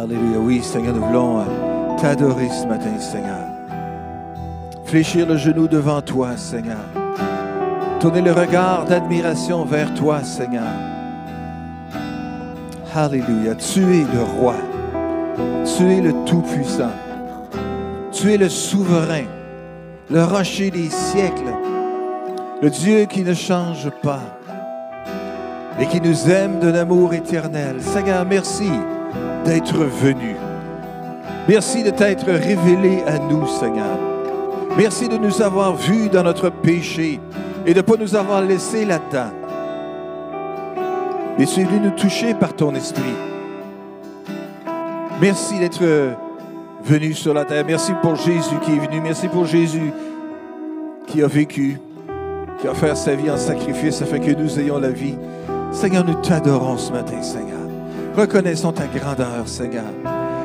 Alléluia. Oui, Seigneur, nous voulons euh, t'adorer ce matin, Seigneur. Fléchir le genou devant toi, Seigneur. Tourner le regard d'admiration vers toi, Seigneur. Alléluia. Tu es le roi. Tu es le Tout-Puissant. Tu es le souverain, le rocher des siècles, le Dieu qui ne change pas et qui nous aime d'un amour éternel. Seigneur, merci d'être venu. Merci de t'être révélé à nous, Seigneur. Merci de nous avoir vus dans notre péché et de ne pas nous avoir laissés là-dedans. Et tu es venu nous toucher par ton esprit. Merci d'être venu sur la terre. Merci pour Jésus qui est venu. Merci pour Jésus qui a vécu, qui a offert sa vie en sacrifice afin que nous ayons la vie. Seigneur, nous t'adorons ce matin, Seigneur. Reconnaissons ta grandeur, Seigneur.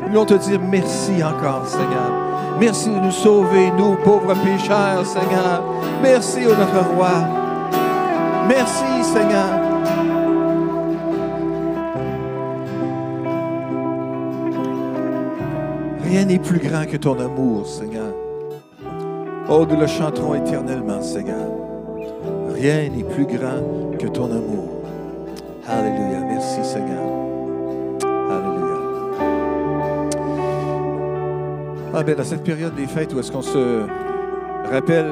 Nous voulons te dire merci encore, Seigneur. Merci de nous sauver, nous, pauvres pécheurs, Seigneur. Merci, ô notre roi. Merci, Seigneur. Rien n'est plus grand que ton amour, Seigneur. Oh, nous le chanterons éternellement, Seigneur. Rien n'est plus grand que ton amour. Alléluia. Merci, Seigneur. Ah, bien, dans cette période des fêtes où est-ce qu'on se rappelle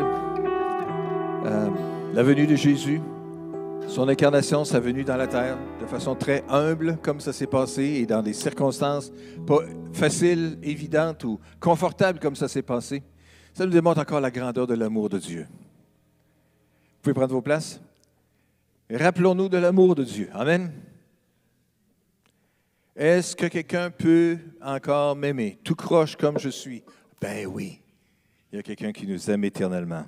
euh, la venue de Jésus, son incarnation, sa venue dans la terre, de façon très humble, comme ça s'est passé, et dans des circonstances pas faciles, évidentes ou confortables, comme ça s'est passé, ça nous démontre encore la grandeur de l'amour de Dieu. Vous pouvez prendre vos places? Rappelons-nous de l'amour de Dieu. Amen. Est-ce que quelqu'un peut encore m'aimer, tout croche comme je suis? Ben oui. Il y a quelqu'un qui nous aime éternellement.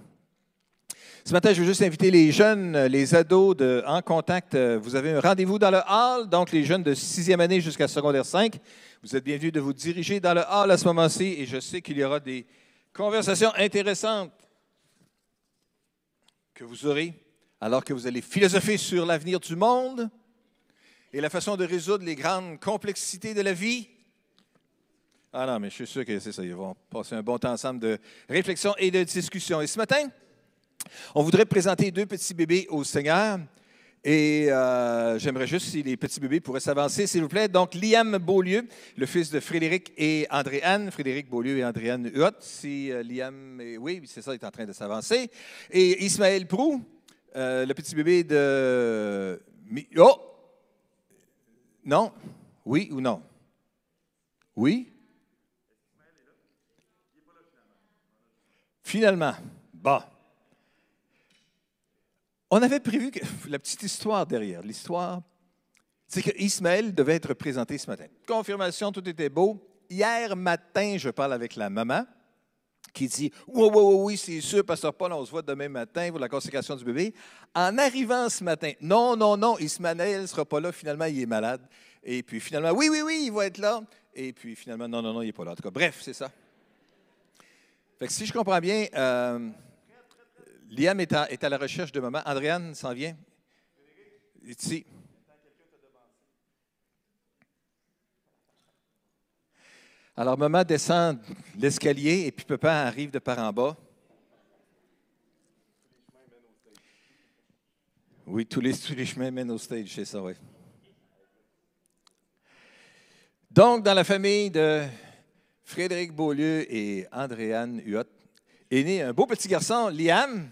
Ce matin, je veux juste inviter les jeunes, les ados de, en contact. Vous avez un rendez-vous dans le hall, donc les jeunes de sixième année jusqu'à secondaire 5. Vous êtes bienvenus de vous diriger dans le hall à ce moment-ci et je sais qu'il y aura des conversations intéressantes que vous aurez alors que vous allez philosopher sur l'avenir du monde et la façon de résoudre les grandes complexités de la vie. Ah non, mais je suis sûr que c'est ça. Ils vont passer un bon temps ensemble de réflexion et de discussion. Et ce matin, on voudrait présenter deux petits bébés au Seigneur. Et euh, j'aimerais juste si les petits bébés pourraient s'avancer, s'il vous plaît. Donc, Liam Beaulieu, le fils de Frédéric et André-Anne. Frédéric Beaulieu et André-Anne Huot. Si euh, Liam, est, oui, c'est ça, il est en train de s'avancer. Et Ismaël Prou, euh, le petit bébé de. Oh! Non? Oui ou non? Oui? Finalement. Bon. On avait prévu que la petite histoire derrière, l'histoire, c'est que Ismaël devait être présenté ce matin. Confirmation, tout était beau. Hier matin, je parle avec la maman qui dit Oui, oui, oui, oui, c'est sûr, Pasteur Paul, on se voit demain matin pour la consécration du bébé. En arrivant ce matin, non, non, non, Ismaël ne sera pas là, finalement, il est malade. Et puis finalement, oui, oui, oui, il va être là. Et puis finalement, non, non, non, il n'est pas là. En tout cas, bref, c'est ça. Fait que si je comprends bien, euh, Liam est à, la recherche de maman. Andréane s'en vient? Ici. Alors, maman descend l'escalier et puis papa arrive de par en bas. Oui, tous les, tous les chemins mènent au stage, c'est ça, oui. Donc, dans la famille de Frédéric Beaulieu et Andréane Huot, est né un beau petit garçon, Liam,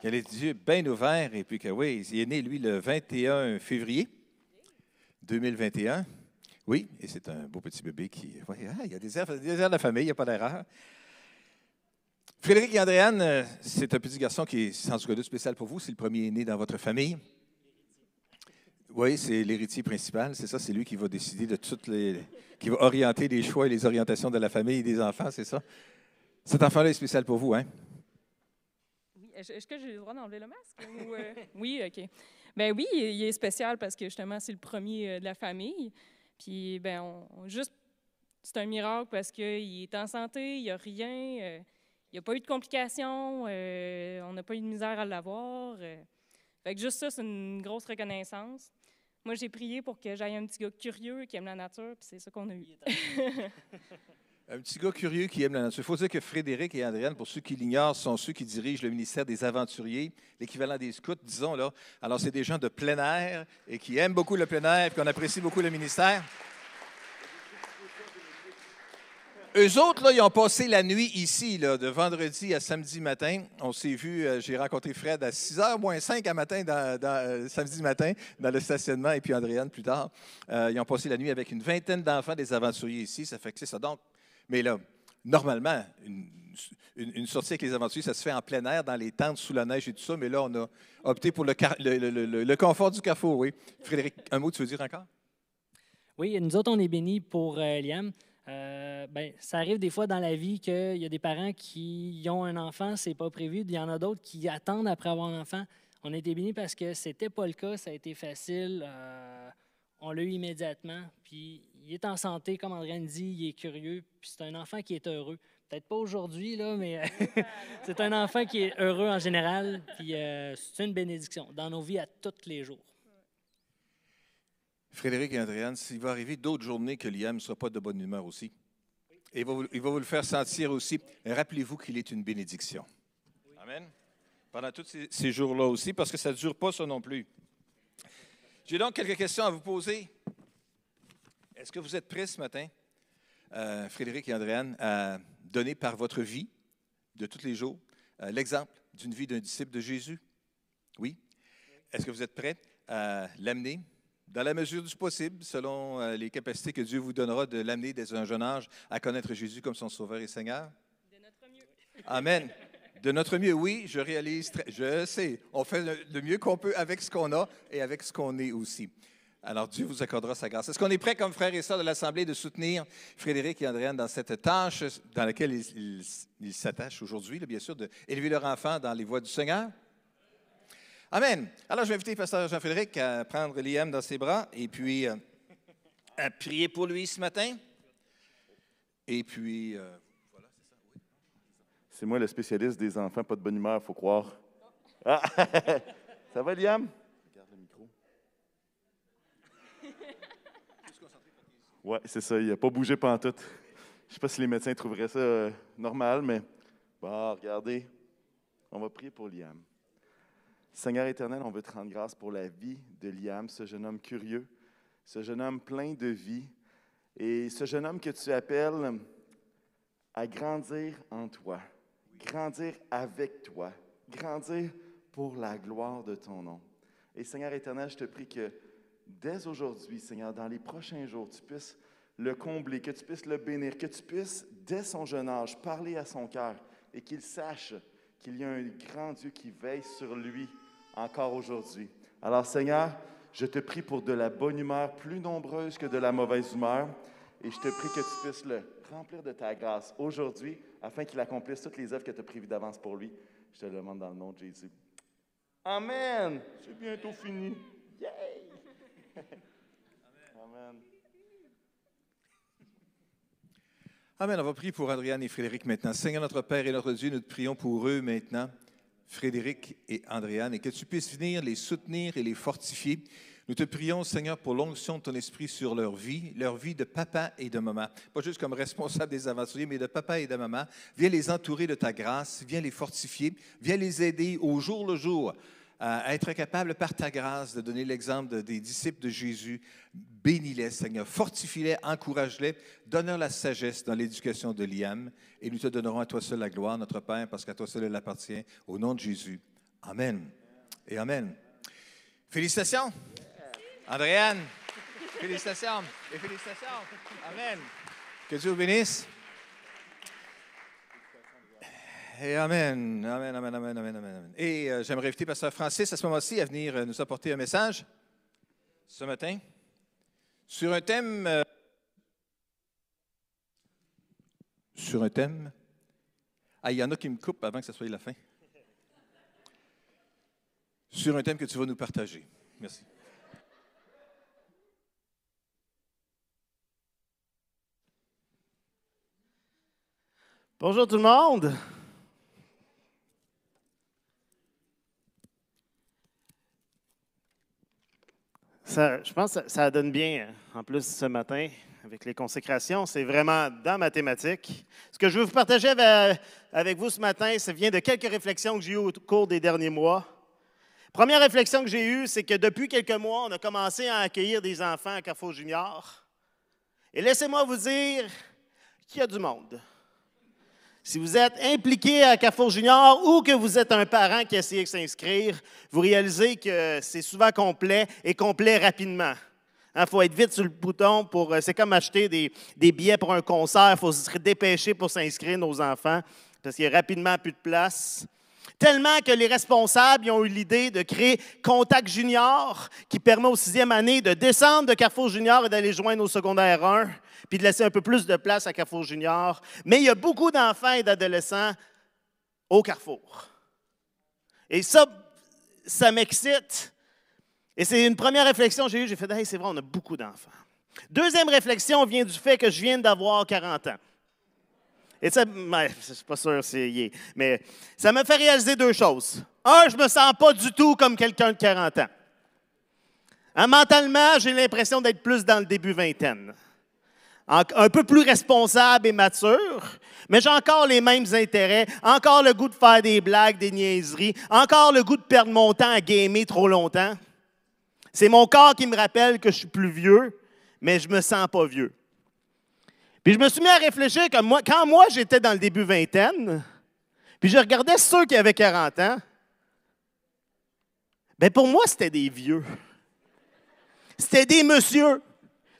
qui a les yeux bien ouverts, et puis que, oui, il est né, lui, le 21 février 2021. Oui, et c'est un beau petit bébé qui. Ah, il y a des airs, de la famille, il n'y a pas d'erreur. Frédéric et Andréane, c'est un petit garçon qui est sans doute spécial pour vous. C'est le premier né dans votre famille. Oui, c'est l'héritier principal, c'est ça, c'est lui qui va décider de toutes les. qui va orienter les choix et les orientations de la famille et des enfants, c'est ça? Cet enfant-là est spécial pour vous, hein? Oui. Est-ce que j'ai le droit d'enlever le masque? Euh... oui, OK. Ben oui, il est spécial parce que justement, c'est le premier de la famille. Puis, ben, on, juste, c'est un miracle parce qu'il est en santé, il n'y a rien, euh, il n'y a pas eu de complications, euh, on n'a pas eu de misère à l'avoir. Euh. Fait que juste ça, c'est une grosse reconnaissance. moi, j'ai prié pour que j'aille un petit gars curieux qui aime la nature, puis c'est ça qu'on a eu. Un petit gars curieux qui aime la nature. Il faut dire que Frédéric et Adrienne, pour ceux qui l'ignorent, sont ceux qui dirigent le ministère des aventuriers, l'équivalent des scouts, disons là. Alors, c'est des gens de plein air et qui aiment beaucoup le plein air et qu'on apprécie beaucoup le ministère. Eux autres, là, ils ont passé la nuit ici, là, de vendredi à samedi matin. On s'est vu, euh, j'ai rencontré Fred à 6h moins 5 à matin, dans, euh, samedi matin, dans le stationnement, et puis Andréane plus tard. Euh, ils ont passé la nuit avec une vingtaine d'enfants des aventuriers ici. Ça fait que c'est ça. Donc, mais là, normalement, une, sortie avec les aventuriers, ça se fait en plein air, dans les tentes, sous la neige et tout ça. Mais là, on a opté pour le- le confort du carrefour, oui. Frédéric, un mot, tu veux dire encore? Oui, nous autres, on est bénis pour euh, Liam. Euh, ben, ça arrive des fois dans la vie qu'il y a des parents qui ont un enfant, c'est pas prévu. Il y en a d'autres qui attendent après avoir un enfant. On a été bénis parce que c'était pas le cas, ça a été facile. euh, on l'a eu immédiatement. Puis il est en santé, comme André dit, il est curieux. Puis c'est un enfant qui est heureux. Peut-être pas aujourd'hui, là, mais c'est un enfant qui est heureux en général. Puis euh, c'est une bénédiction dans nos vies à tous les jours. Frédéric et Andréane, s'il va arriver d'autres journées que Liam ne sera pas de bonne humeur aussi. Et il va, vous, le faire sentir aussi. Rappelez-vous qu'il est une bénédiction. Amen. Pendant tous ces jours-là aussi, parce que ça ne dure pas ça non plus. J'ai donc quelques questions à vous poser. Est-ce que vous êtes prêts ce matin, euh, Frédéric et Andréane, à donner par votre vie de tous les jours euh, l'exemple d'une vie d'un disciple de Jésus? Oui? Est-ce que vous êtes prêts à l'amener dans la mesure du possible, selon euh, les capacités que Dieu vous donnera de l'amener dès un jeune âge à connaître Jésus comme son Sauveur et Seigneur? De notre mieux. Amen. De notre mieux, oui, je réalise, je sais, on fait le, mieux qu'on peut avec ce qu'on a et avec ce qu'on est aussi. Alors Dieu vous accordera sa grâce. Est-ce qu'on est prêt comme frères et sœurs de l'Assemblée de soutenir Frédéric et Andréane dans cette tâche dans laquelle ils s'attachent aujourd'hui, bien sûr, d'élever leur enfant dans les voies du Seigneur? Amen. Alors, je vais inviter Pasteur Jean-Frédéric à prendre Liam dans ses bras et puis euh, à prier pour lui ce matin. Et puis, euh, C'est moi le spécialiste des enfants, pas de bonne humeur, faut croire. Ah! Ça va, Liam? Regarde le micro. Oui, c'est ça, il n'a pas bougé pantoute. Je ne sais pas si les médecins trouveraient ça euh, normal, mais bon, regardez, on va prier pour Liam. Seigneur éternel, on veut te rendre grâce pour la vie de Liam, ce jeune homme curieux, ce jeune homme plein de vie, et ce jeune homme que tu appelles à grandir en toi, grandir avec toi, grandir pour la gloire de ton nom. Et Seigneur éternel, je te prie que dès aujourd'hui, Seigneur, dans les prochains jours, tu puisses le combler, que tu puisses le bénir, que tu puisses, dès son jeune âge, parler à son cœur et qu'il sache qu'il y a un grand Dieu qui veille sur lui encore aujourd'hui. Alors Seigneur, je te prie pour de la bonne humeur plus nombreuse que de la mauvaise humeur et je te prie que tu puisses le remplir de ta grâce aujourd'hui afin qu'il accomplisse toutes les œuvres que tu as prévues d'avance pour lui. Je te le demande dans le nom de Jésus. Amen. C'est bientôt fini. Yay! Amen. Amen. On va prier pour Adriane et Frédéric maintenant. Seigneur notre Père et notre Dieu, nous te prions pour eux maintenant, Frédéric et Andréane, et que tu puisses venir les soutenir et les fortifier. Nous te prions, Seigneur, pour l'onction de ton esprit sur leur vie, leur vie de papa et de maman. Pas juste comme responsable des aventuriers, mais de papa et de maman. Viens les entourer de ta grâce, viens les fortifier, viens les aider au jour le jour à être capable par ta grâce de donner l'exemple de- des disciples de Jésus. Bénis-les, Seigneur. Fortifie-les, encourage-les. Donne-leur la sagesse dans l'éducation de Liam. Et nous te donnerons à toi seul la gloire, notre Père, parce qu'à toi seul elle appartient. Au nom de Jésus. Amen. Et Amen. Félicitations. Andréane. Félicitations. Et félicitations. Amen. Que Dieu vous bénisse. Et amen, amen, amen, amen, amen, amen. Et euh, j'aimerais inviter Pasteur Francis à ce moment-ci à venir euh, nous apporter un message ce matin sur un thème. euh, sur un thème. Ah, il y en a qui me coupent avant que ce soit la fin. Sur un thème que tu vas nous partager. Merci. Bonjour tout le monde. Je pense que ça, donne bien, en plus, ce matin, avec les consécrations. C'est vraiment dans ma thématique. Ce que je veux vous partager avec, avec vous ce matin, ça vient de quelques réflexions que j'ai eues au cours des derniers mois. Première réflexion que j'ai eue, c'est que depuis quelques mois, on a commencé à accueillir des enfants à Carrefour Junior. Et laissez-moi vous dire qu'il y a du monde. Si vous êtes impliqué à Carrefour Junior ou que vous êtes un parent qui essaie de s'inscrire, vous réalisez que c'est souvent complet et complet rapidement. Il faut être vite sur le bouton pour. euh, C'est comme acheter des, des billets pour un concert. Il faut se dépêcher pour s'inscrire, nos enfants, parce qu'il y a rapidement plus de place. Tellement que les responsables ont eu l'idée de créer Contact Junior, qui permet aux sixième année de descendre de Carrefour Junior et d'aller joindre au secondaire 1, puis de laisser un peu plus de place à Carrefour Junior. Mais il y a beaucoup d'enfants et d'adolescents au Carrefour. Et ça, ça m'excite. Et c'est une première réflexion que j'ai eue. J'ai fait, hey, c'est vrai, on a beaucoup d'enfants. Deuxième réflexion vient du fait que je viens d'avoir 40 ans. Et ça, je suis pas sûr si mais ça me fait réaliser deux choses. Un, je me sens pas du tout comme quelqu'un de 40 ans. Hein, mentalement, j'ai l'impression d'être plus dans le début vingtaine. Un peu plus responsable et mature, mais j'ai encore les mêmes intérêts, encore le goût de faire des blagues, des niaiseries, encore le goût de perdre mon temps à gamer trop longtemps. C'est mon corps qui me rappelle que je suis plus vieux, mais je me sens pas vieux. Puis je me suis mis à réfléchir que moi, quand moi j'étais dans le début vingtaine, puis je regardais ceux qui avaient 40 ans, bien pour moi c'était des vieux. C'était des messieurs.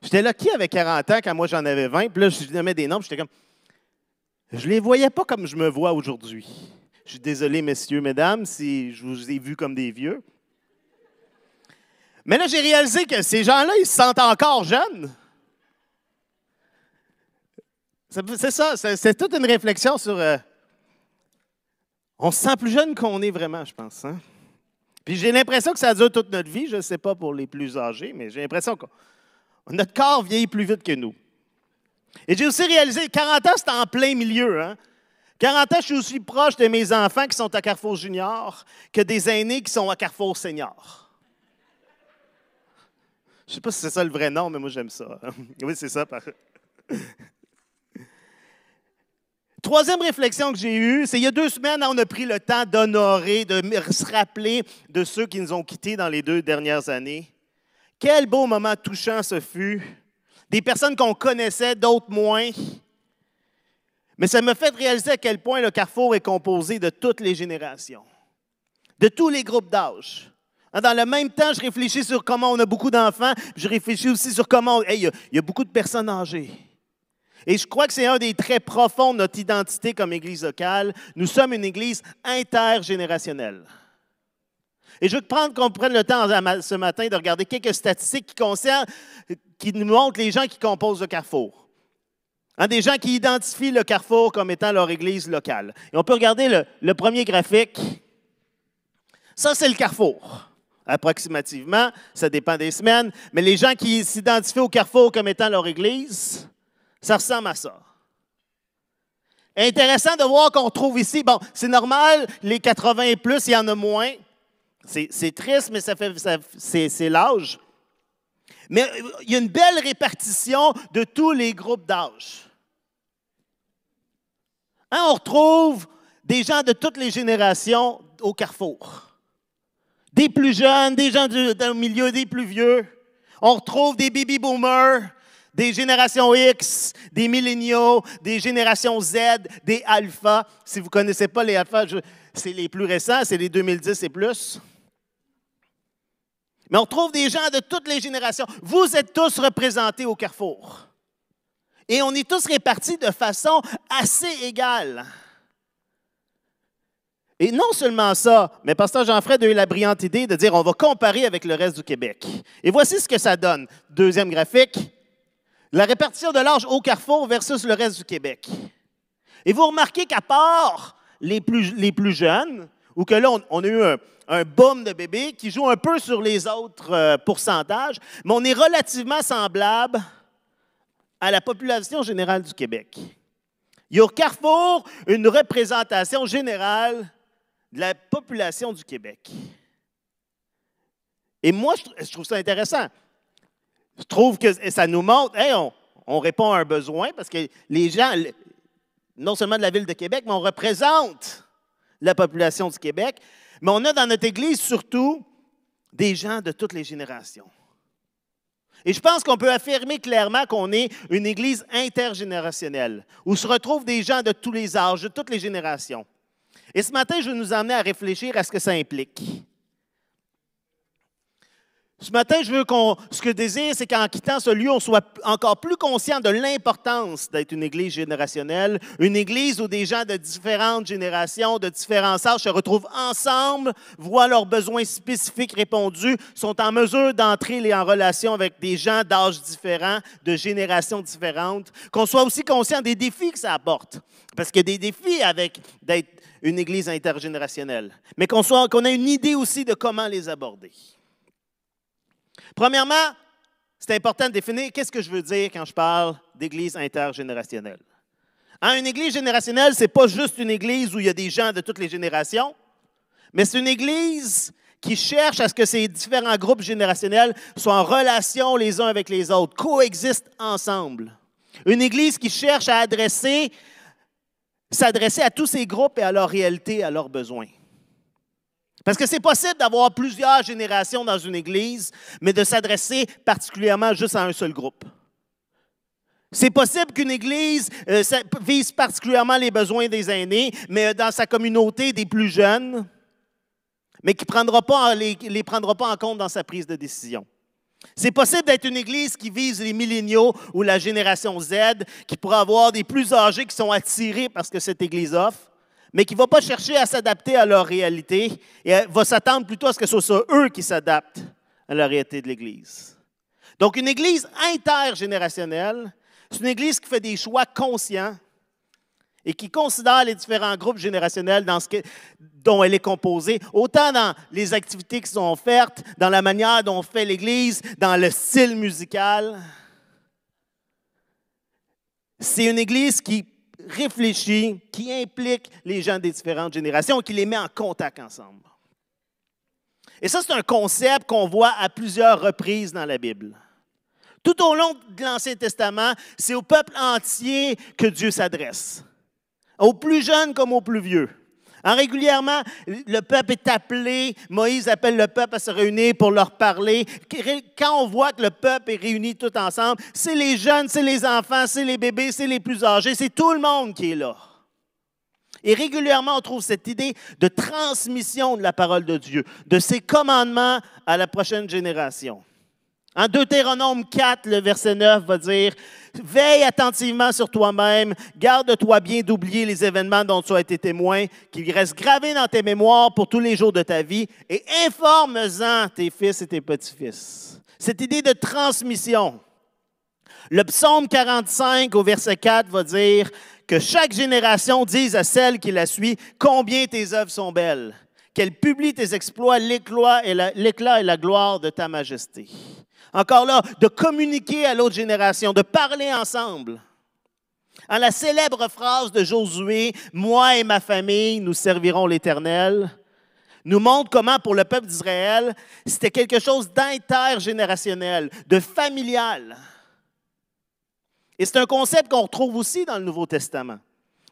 J'étais là, qui avait 40 ans quand moi j'en avais 20? Puis là, je donnais des nombres, j'étais comme. Je les voyais pas comme je me vois aujourd'hui. Je suis désolé, messieurs, mesdames, si je vous ai vus comme des vieux. Mais là, j'ai réalisé que ces gens-là, ils se sentent encore jeunes. C'est ça, c'est toute une réflexion sur. euh, on se sent plus jeune qu'on est vraiment, je pense. hein. Puis j'ai l'impression que ça dure toute notre vie. Je ne sais pas pour les plus âgés, mais j'ai l'impression que notre corps vieillit plus vite que nous. Et j'ai aussi réalisé, 40 ans, c'est en plein milieu. Hein? 40 ans, je suis aussi proche de mes enfants qui sont à Carrefour Junior que des aînés qui sont à Carrefour Senior. Je ne sais pas si c'est ça le vrai nom, mais moi j'aime ça. Oui, c'est ça. par- Troisième réflexion que j'ai eue, c'est il y a deux semaines, on a pris le temps d'honorer, de se rappeler de ceux qui nous ont quittés dans les deux dernières années. Quel beau moment touchant ce fut. Des personnes qu'on connaissait, d'autres moins. Mais ça me fait réaliser à quel point le Carrefour est composé de toutes les générations, de tous les groupes d'âge. Hein, Dans le même temps, je réfléchis sur comment on a beaucoup d'enfants, je réfléchis aussi sur comment il y a beaucoup de personnes âgées. Et je crois que c'est un des traits profonds de notre identité comme Église locale. Nous sommes une Église intergénérationnelle. Et je veux prendre qu'on prenne le temps ce matin de regarder quelques statistiques qui qui nous montrent les gens qui composent le Carrefour. Hein, des gens qui identifient le Carrefour comme étant leur Église locale. Et on peut regarder le premier graphique. Ça, c'est le Carrefour. Approximativement, ça dépend des semaines, mais les gens qui s'identifient au Carrefour comme étant leur Église, ça ressemble à ça. Intéressant de voir qu'on trouve ici, bon, c'est normal, les 80 et plus, il y en a moins. C'est triste, mais ça fait, c'est l'âge. Mais euh, il y a une belle répartition de tous les groupes d'âge. Hein, on retrouve des gens de toutes les générations au carrefour. Des plus jeunes, des gens du, milieu, des plus vieux. On retrouve des baby boomers, des générations X, des milléniaux, des générations Z, des alphas. Si vous ne connaissez pas les alphas, c'est les plus récents, c'est les 2010 et plus. Mais on trouve des gens de toutes les générations. Vous êtes tous représentés au carrefour. Et on est tous répartis de façon assez égale. Et non seulement ça, mais Pasteur Jean-Fred a eu la brillante idée de dire on va comparer avec le reste du Québec. Et voici ce que ça donne. Deuxième graphique. La répartition de l'âge au carrefour versus le reste du Québec. Et vous remarquez qu'à part les plus, jeunes, ou que là, on, a eu un, un boom de bébés qui joue un peu sur les autres euh, pourcentages, mais on est relativement semblable à la population générale du Québec. Il y a au Carrefour une représentation générale de la population du Québec. Et moi, je trouve ça intéressant. Je trouve que ça nous montre, hey, on, on répond à un besoin parce que les gens, non seulement de la ville de Québec, mais on représente la population du Québec. Mais on a dans notre Église surtout des gens de toutes les générations. Et je pense qu'on peut affirmer clairement qu'on est une Église intergénérationnelle, où se retrouvent des gens de tous les âges, de toutes les générations. Et ce matin, je vais nous emmener à réfléchir à ce que ça implique. Ce matin, je veux qu'on, ce que je désire, c'est qu'en quittant ce lieu, on soit encore plus conscient de l'importance d'être une église générationnelle, une église où des gens de différentes générations, de différents âges se retrouvent ensemble, voient leurs besoins spécifiques répondus, sont en mesure d'entrer en relation avec des gens d'âges différents, de générations différentes, qu'on soit aussi conscient des défis que ça apporte. Parce qu'il y a des défis avec d'être une église intergénérationnelle, mais qu'on soit, qu'on ait une idée aussi de comment les aborder. Premièrement, c'est important de définir qu'est-ce que je veux dire quand je parle d'église intergénérationnelle. Hein, une église générationnelle, ce n'est pas juste une église où il y a des gens de toutes les générations, mais c'est une église qui cherche à ce que ces différents groupes générationnels soient en relation les uns avec les autres, coexistent ensemble. Une église qui cherche à adresser, s'adresser à tous ces groupes et à leur réalité, à leurs besoins. Parce que c'est possible d'avoir plusieurs générations dans une église, mais de s'adresser particulièrement juste à un seul groupe. C'est possible qu'une église euh, vise particulièrement les besoins des aînés, mais dans sa communauté des plus jeunes, mais qui ne les, les prendra pas en compte dans sa prise de décision. C'est possible d'être une église qui vise les milléniaux ou la génération Z, qui pourra avoir des plus âgés qui sont attirés par ce que cette église offre, mais qui ne va pas chercher à s'adapter à leur réalité et va s'attendre plutôt à ce que ce soit eux qui s'adaptent à la réalité de l'Église. Donc, une Église intergénérationnelle, c'est une Église qui fait des choix conscients et qui considère les différents groupes générationnels dont elle est composée, autant dans les activités qui sont offertes, dans la manière dont on fait l'Église, dans le style musical. C'est une Église qui réfléchi, qui implique les gens des différentes générations, qui les met en contact ensemble. Et ça, c'est un concept qu'on voit à plusieurs reprises dans la Bible. Tout au long de l'Ancien Testament, c'est au peuple entier que Dieu s'adresse, aux plus jeunes comme aux plus vieux. En régulièrement, le peuple est appelé, Moïse appelle le peuple à se réunir pour leur parler. Quand on voit que le peuple est réuni tout ensemble, c'est les jeunes, c'est les enfants, c'est les bébés, c'est les plus âgés, c'est tout le monde qui est là. Et régulièrement, on trouve cette idée de transmission de la parole de Dieu, de ses commandements à la prochaine génération. En Deutéronome 4, le verset 9 va dire Veille attentivement sur toi-même, garde-toi bien d'oublier les événements dont tu as été témoin, qu'ils restent gravés dans tes mémoires pour tous les jours de ta vie, et informe-en tes fils et tes petits-fils. Cette idée de transmission. Le psaume 45 au verset 4 va dire que chaque génération dise à celle qui la suit combien tes œuvres sont belles, qu'elle publie tes exploits, l'éclat et, et la gloire de ta majesté. Encore là, de communiquer à l'autre génération, de parler ensemble. En la célèbre phrase de Josué, Moi et ma famille, nous servirons l'Éternel, nous montre comment pour le peuple d'Israël, c'était quelque chose d'intergénérationnel, de familial. Et c'est un concept qu'on retrouve aussi dans le Nouveau Testament,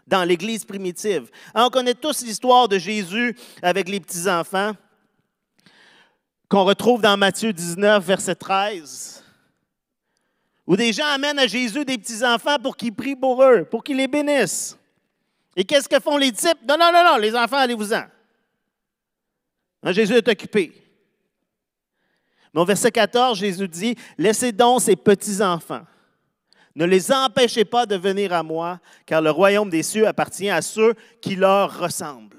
dans l'Église primitive. on connaît tous l'histoire de Jésus avec les petits-enfants qu'on retrouve dans Matthieu 19, verset 13, où des gens amènent à Jésus des petits-enfants pour qu'ils prient pour eux, pour qu'ils les bénissent. Et qu'est-ce que font les types? Non, non, non, non, les enfants, allez-vous-en. Hein, Jésus est occupé. Mais au verset 14, Jésus dit, Laissez donc ces petits-enfants. Ne les empêchez pas de venir à moi, car le royaume des cieux appartient à ceux qui leur ressemblent.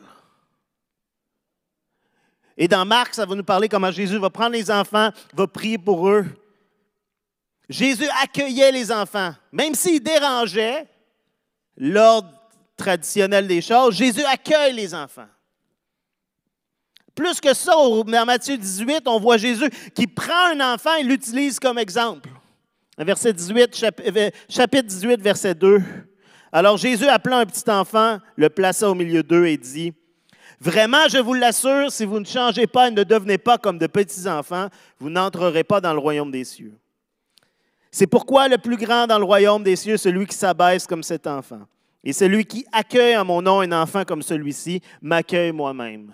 Et dans Marc, ça va nous parler comment Jésus va prendre les enfants, va prier pour eux. Jésus accueillait les enfants, même s'il dérangeait l'ordre traditionnel des choses, Jésus accueille les enfants. Plus que ça, dans Matthieu 18, on voit Jésus qui prend un enfant et l'utilise comme exemple. Verset 18, euh, chapitre 18, verset 2. Alors Jésus, appelant un petit enfant, le plaça au milieu d'eux et dit, Vraiment, je vous l'assure, si vous ne changez pas et ne devenez pas comme de petits enfants, vous n'entrerez pas dans le royaume des cieux. C'est pourquoi le plus grand dans le royaume des cieux, celui qui s'abaisse comme cet enfant. Et celui qui accueille en mon nom un enfant comme celui-ci, m'accueille moi-même.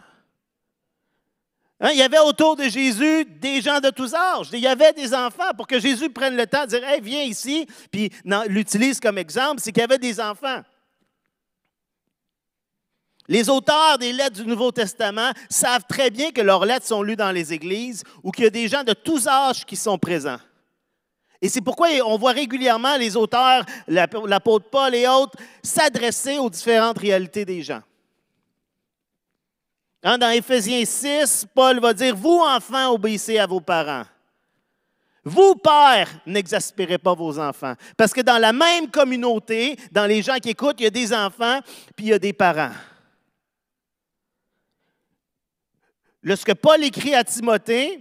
Hein, il y avait autour de Jésus des gens de tous âges. Il y avait des enfants. Pour que Jésus prenne le temps de dire hey, Viens ici, puis l'utilise comme exemple, c'est qu'il y avait des enfants. Les auteurs des lettres du Nouveau Testament savent très bien que leurs lettres sont lues dans les églises ou qu'il y a des gens de tous âges qui sont présents. Et c'est pourquoi on voit régulièrement les auteurs, l'apôtre Paul et autres, s'adresser aux différentes réalités des gens. Hein, dans Éphésiens 6, Paul va dire, vous enfants, obéissez à vos parents. Vous, pères, n'exaspérez pas vos enfants. Parce que dans la même communauté, dans les gens qui écoutent, il y a des enfants, puis il y a des parents. Lorsque Paul écrit à Timothée,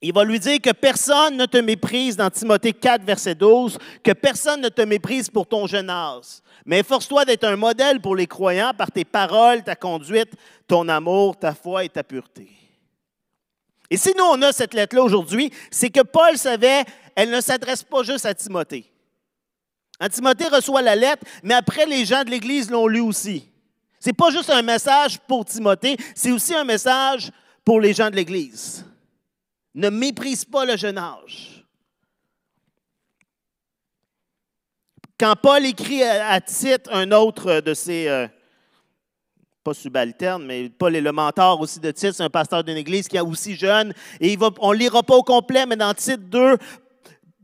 il va lui dire que personne ne te méprise dans Timothée 4, verset 12, que personne ne te méprise pour ton jeune âge. Mais force-toi d'être un modèle pour les croyants par tes paroles, ta conduite, ton amour, ta foi et ta pureté. Et si nous, on a cette lettre-là aujourd'hui, c'est que Paul savait, elle ne s'adresse pas juste à Timothée. Un Timothée reçoit la lettre, mais après, les gens de l'Église l'ont lu aussi. N'est pas juste un message pour Timothée, c'est aussi un message pour les gens de l'Église. Ne méprise pas le jeune âge. Quand Paul écrit à Tite, un autre de ses, euh, pas subalternes, mais Paul est le mentor aussi de Tite, c'est un pasteur d'une église qui est aussi jeune, et il va, on ne lira pas au complet, mais dans Tite 2,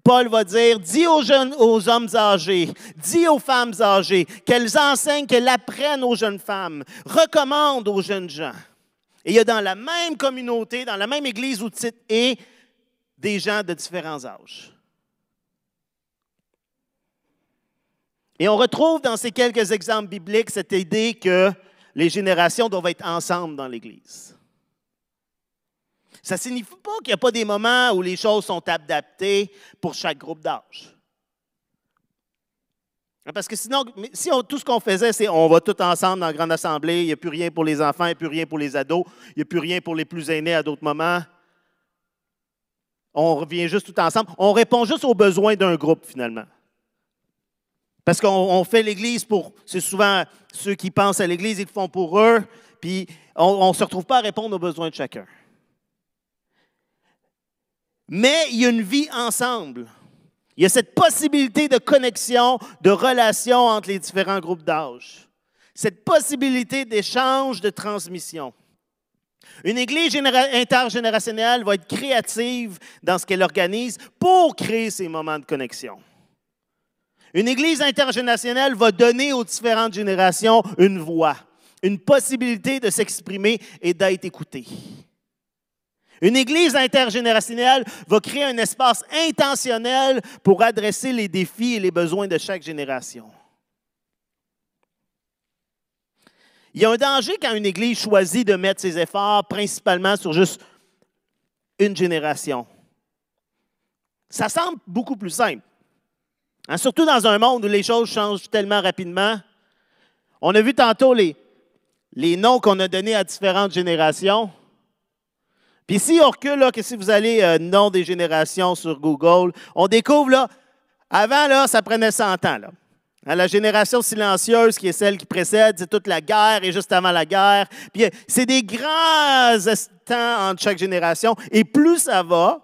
Paul va dire, dis aux, jeunes, aux hommes âgés, dis aux femmes âgées, qu'elles enseignent, qu'elles apprennent aux jeunes femmes, recommande aux jeunes gens. Et il y a dans la même communauté, dans la même église où Tite est, des gens de différents âges. Et on retrouve dans ces quelques exemples bibliques cette idée que les générations doivent être ensemble dans l'Église. Ça ne signifie pas qu'il n'y a pas des moments où les choses sont adaptées pour chaque groupe d'âge. Parce que sinon, si tout ce qu'on faisait, c'est on va tout ensemble dans la grande assemblée, il n'y a plus rien pour les enfants, il n'y a plus rien pour les ados, il n'y a plus rien pour les plus aînés à d'autres moments. On revient juste tout ensemble. On répond juste aux besoins d'un groupe, finalement. Parce qu'on fait l'Église pour. C'est souvent ceux qui pensent à l'Église, ils le font pour eux, puis on ne se retrouve pas à répondre aux besoins de chacun. Mais il y a une vie ensemble. Il y a cette possibilité de connexion, de relation entre les différents groupes d'âge. Cette possibilité d'échange, de transmission. Une église intergénérationnelle va être créative dans ce qu'elle organise pour créer ces moments de connexion. Une église intergénérationnelle va donner aux différentes générations une voix, une possibilité de s'exprimer et d'être écoutée. Une Église intergénérationnelle va créer un espace intentionnel pour adresser les défis et les besoins de chaque génération. Il y a un danger quand une Église choisit de mettre ses efforts principalement sur juste une génération. Ça semble beaucoup plus simple. Hein, surtout dans un monde où les choses changent tellement rapidement. On a vu tantôt les, les noms qu'on a donnés à différentes générations. Puis si on recule, là, que si vous allez euh, nom des générations sur Google, on découvre, là, avant, là, ça prenait 100 ans. Là. Hein, la génération silencieuse, qui est celle qui précède, c'est toute la guerre et juste avant la guerre. Puis euh, c'est des grands temps entre chaque génération. Et plus ça va,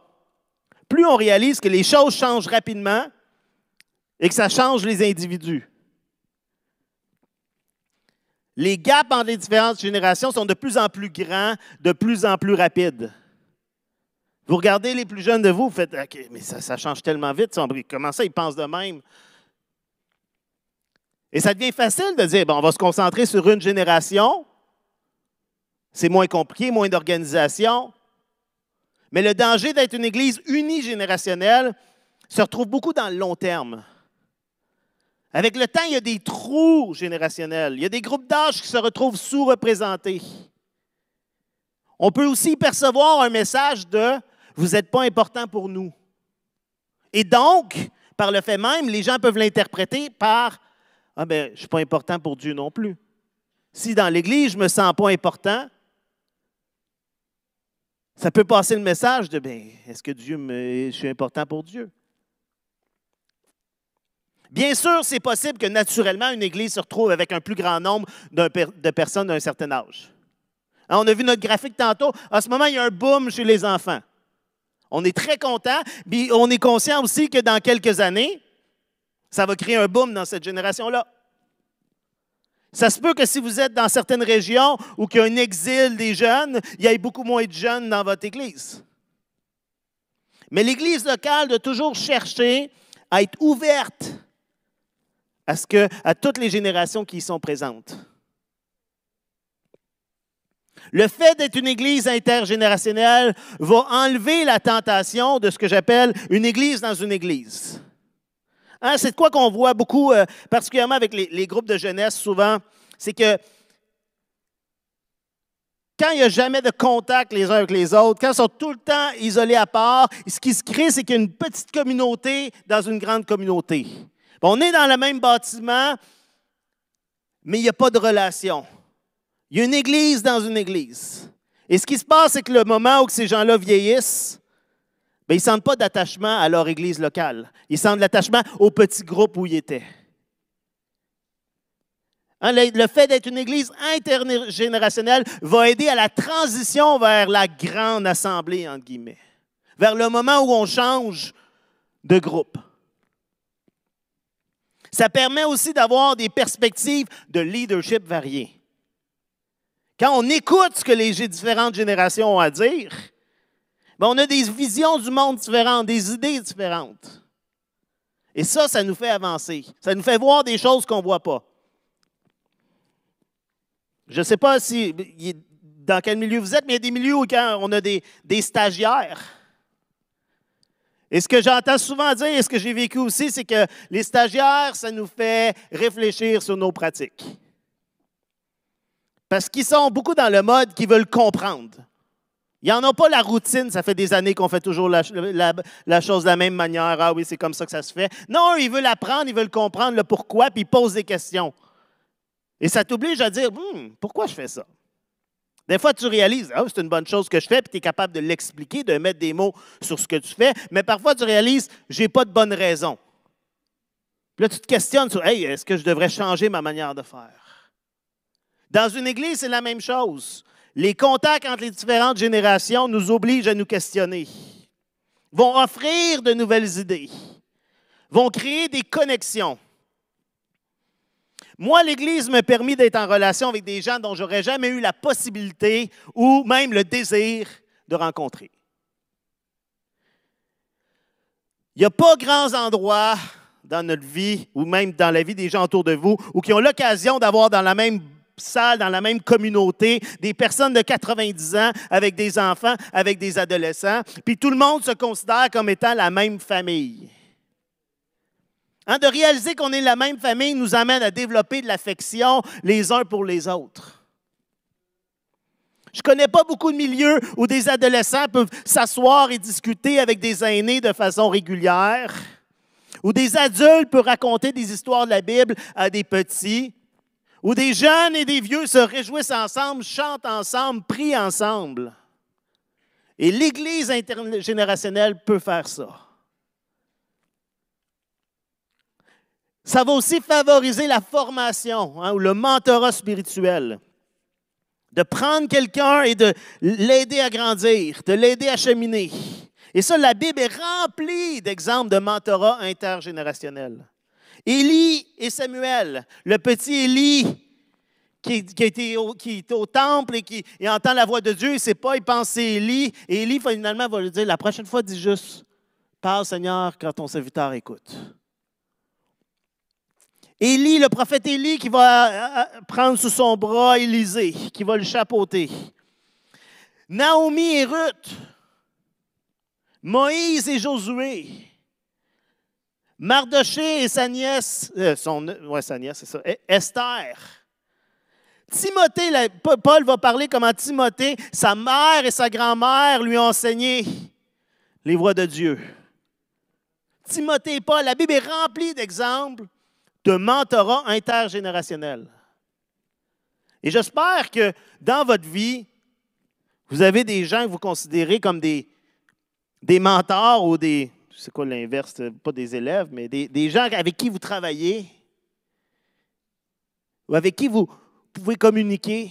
plus on réalise que les choses changent rapidement et que ça change les individus. Les gaps entre les différentes générations sont de plus en plus grands, de plus en plus rapides. Vous regardez les plus jeunes de vous, vous faites OK, mais ça, change tellement vite. Comment ça, ils pensent de même? Et ça devient facile de dire on va se concentrer sur une génération. C'est moins compliqué, moins d'organisation. Mais le danger d'être une Église unigénérationnelle se retrouve beaucoup dans le long terme. Avec le temps, il y a des trous générationnels. Il y a des groupes d'âge qui se retrouvent sous-représentés. On peut aussi percevoir un message de Vous n'êtes pas important pour nous. Et donc, par le fait même, les gens peuvent l'interpréter par Ah ben, je ne suis pas important pour Dieu non plus. Si dans l'Église, je ne me sens pas important, ça peut passer le message de ben, est-ce que Dieu me, je suis important pour Dieu? Bien sûr, c'est possible que naturellement, une Église se retrouve avec un plus grand nombre de personnes d'un certain âge. Hein, on a vu notre graphique tantôt. En ce moment, il y a un boom chez les enfants. On est très content, puis on est conscient aussi que dans quelques années, ça va créer un boom dans cette génération-là. Ça se peut que si vous êtes dans certaines régions où il y a un exil des jeunes, il y ait beaucoup moins de jeunes dans votre Église. Mais l'Église locale doit toujours chercher à être ouverte à, ce que, toutes les générations qui y sont présentes. Le fait d'être une Église intergénérationnelle va enlever la tentation de ce que j'appelle une Église dans une Église. Hein, c'est de quoi qu'on voit beaucoup, euh, particulièrement avec les, groupes de jeunesse souvent, c'est que quand il n'y a jamais de contact les uns avec les autres, quand ils sont tout le temps isolés à part, ce qui se crée, c'est qu'il y a une petite communauté dans une grande communauté. On est dans le même bâtiment, mais il n'y a pas de relation. Il y a une église dans une église. Et ce qui se passe, c'est que le moment où ces gens-là vieillissent, ben, ils ne sentent pas d'attachement à leur église locale. Ils sentent l'attachement au petit groupe où ils étaient. Hein, le fait d'être une église intergénérationnelle va aider à la transition vers la grande assemblée, entre guillemets, vers le moment où on change de groupe. Ça permet aussi d'avoir des perspectives de leadership variées. Quand on écoute ce que les différentes générations ont à dire, ben, on a des visions du monde différentes, des idées différentes. Et ça, ça nous fait avancer. Ça nous fait voir des choses qu'on ne voit pas. Je ne sais pas si, dans quel milieu vous êtes, mais il y a des milieux où on a des, des stagiaires. Et ce que j'entends souvent dire et ce que j'ai vécu aussi, c'est que les stagiaires, ça nous fait réfléchir sur nos pratiques. Parce qu'ils sont beaucoup dans le mode qu'ils veulent comprendre. Ils n'en ont pas la routine, ça fait des années qu'on fait toujours la, chose de la même manière. Ah oui, c'est comme ça que ça se fait. Non, ils veulent apprendre, ils veulent comprendre le pourquoi, puis ils posent des questions. Et ça t'oblige à dire hum, pourquoi je fais ça? Des fois, tu réalises, ah, c'est une bonne chose que je fais, puis tu es capable de l'expliquer, de mettre des mots sur ce que tu fais, mais parfois, tu réalises, j'ai pas de bonne raison. Puis là, tu te questionnes sur, hey, est-ce que je devrais changer ma manière de faire? Dans une église, c'est la même chose. Les contacts entre les différentes générations nous obligent à nous questionner, vont offrir de nouvelles idées, vont créer des connexions. Moi, l'Église m'a permis d'être en relation avec des gens dont j'aurais jamais eu la possibilité ou même le désir de rencontrer. Il n'y a pas grands endroits dans notre vie ou même dans la vie des gens autour de vous ou qui ont l'occasion d'avoir dans la même salle, dans la même communauté, des personnes de 90 ans avec des enfants, avec des adolescents, puis tout le monde se considère comme étant la même famille. Hein, de réaliser qu'on est la même famille nous amène à développer de l'affection les uns pour les autres. Je ne connais pas beaucoup de milieux où des adolescents peuvent s'asseoir et discuter avec des aînés de façon régulière, où des adultes peuvent raconter des histoires de la Bible à des petits, où des jeunes et des vieux se réjouissent ensemble, chantent ensemble, prient ensemble. Et l'Église intergénérationnelle peut faire ça. Ça va aussi favoriser la formation hein, ou le mentorat spirituel. De prendre quelqu'un et de l'aider à grandir, de l'aider à cheminer. Et ça, la Bible est remplie d'exemples de mentorat intergénérationnel. Élie et Samuel, le petit Élie qui, qui, était au, qui, est au, temple et qui entend la voix de Dieu, il ne sait pas, il pense c'est Élie. Et Élie, finalement, va lui dire, la prochaine fois, dis juste, parle Seigneur quand ton serviteur écoute. Élie, le prophète Élie qui va euh, euh, prendre sous son bras Élisée, qui va le chapeauter. Naomi et Ruth. Moïse et Josué. Mardoché et sa nièce, euh, ça, Esther. Timothée, Paul va parler comment Timothée, sa mère et sa grand-mère lui ont enseigné les voies de Dieu. Timothée et Paul, la Bible est remplie d'exemples de mentorat intergénérationnel. Et j'espère que dans votre vie, vous avez des gens que vous considérez comme des, des mentors ou des, c'est quoi l'inverse, pas des élèves, mais des, des gens avec qui vous travaillez, ou avec qui vous pouvez communiquer,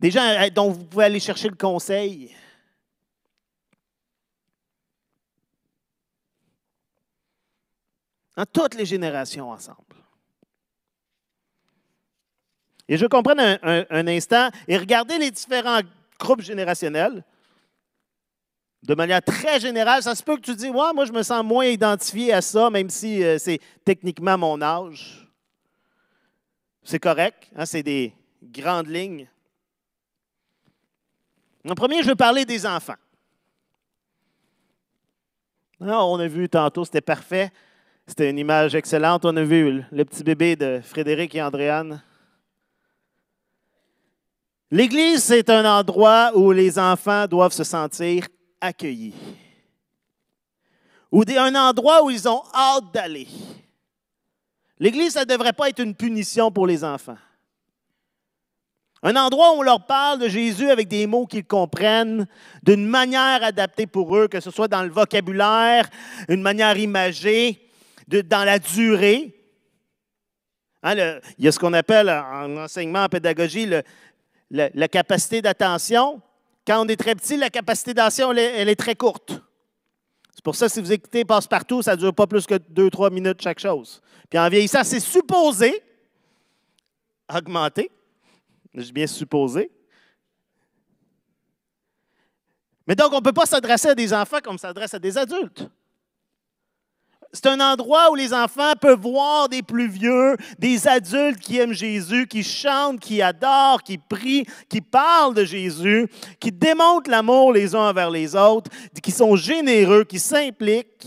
des gens dont vous pouvez aller chercher le conseil. En toutes les générations ensemble. Et je comprends un, un- instant et regardez les différents groupes générationnels. De manière très générale, ça se peut que tu dis, ouais, moi je me sens moins identifié à ça, même si euh, c'est techniquement mon âge. C'est correct, hein, c'est des grandes lignes. En premier, je veux parler des enfants. Ah, on a vu tantôt, c'était parfait. C'était une image excellente. On a vu le petit bébé de Frédéric et Andréane. L'Église, c'est un endroit où les enfants doivent se sentir accueillis. Ou un endroit où ils ont hâte d'aller. L'Église, ça ne devrait pas être une punition pour les enfants. Un endroit où on leur parle de Jésus avec des mots qu'ils comprennent, d'une manière adaptée pour eux, que ce soit dans le vocabulaire, une manière imagée, dans la durée. Hein, il y a ce qu'on appelle en enseignement, en pédagogie, le- la capacité d'attention. Quand on est très petit, la capacité d'attention, elle, est- très courte. C'est pour ça, si vous écoutez Passe-Partout, ça ne dure pas plus que 2-3 minutes chaque chose. Puis en vieillissant, c'est supposé augmenter. J'ai bien supposé. Mais donc, on ne peut pas s'adresser à des enfants comme on s'adresse à des adultes. C'est un endroit où les enfants peuvent voir des plus vieux, des adultes qui aiment Jésus, qui chantent, qui adorent, qui prient, qui parlent de Jésus, qui démontrent l'amour les uns envers les autres, qui sont généreux, qui s'impliquent.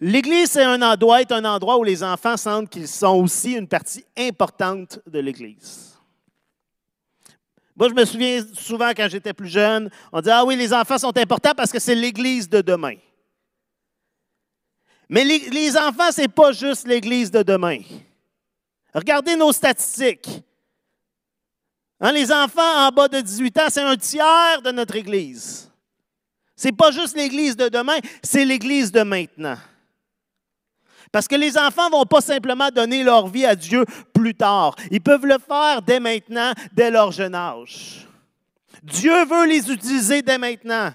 L'Église, c'est un endroit, être un endroit où les enfants sentent qu'ils sont aussi une partie importante de l'Église. Moi, je me souviens souvent quand j'étais plus jeune, on disait Ah oui, les enfants sont importants parce que c'est l'Église de demain. Mais les, les enfants, ce n'est pas juste l'Église de demain. Regardez nos statistiques. Hein, les enfants en bas de 18 ans, c'est un tiers de notre Église. Ce n'est pas juste l'Église de demain, c'est l'Église de maintenant. Parce que les enfants ne vont pas simplement donner leur vie à Dieu plus tard. Ils peuvent le faire dès maintenant, dès leur jeune âge. Dieu veut les utiliser dès maintenant.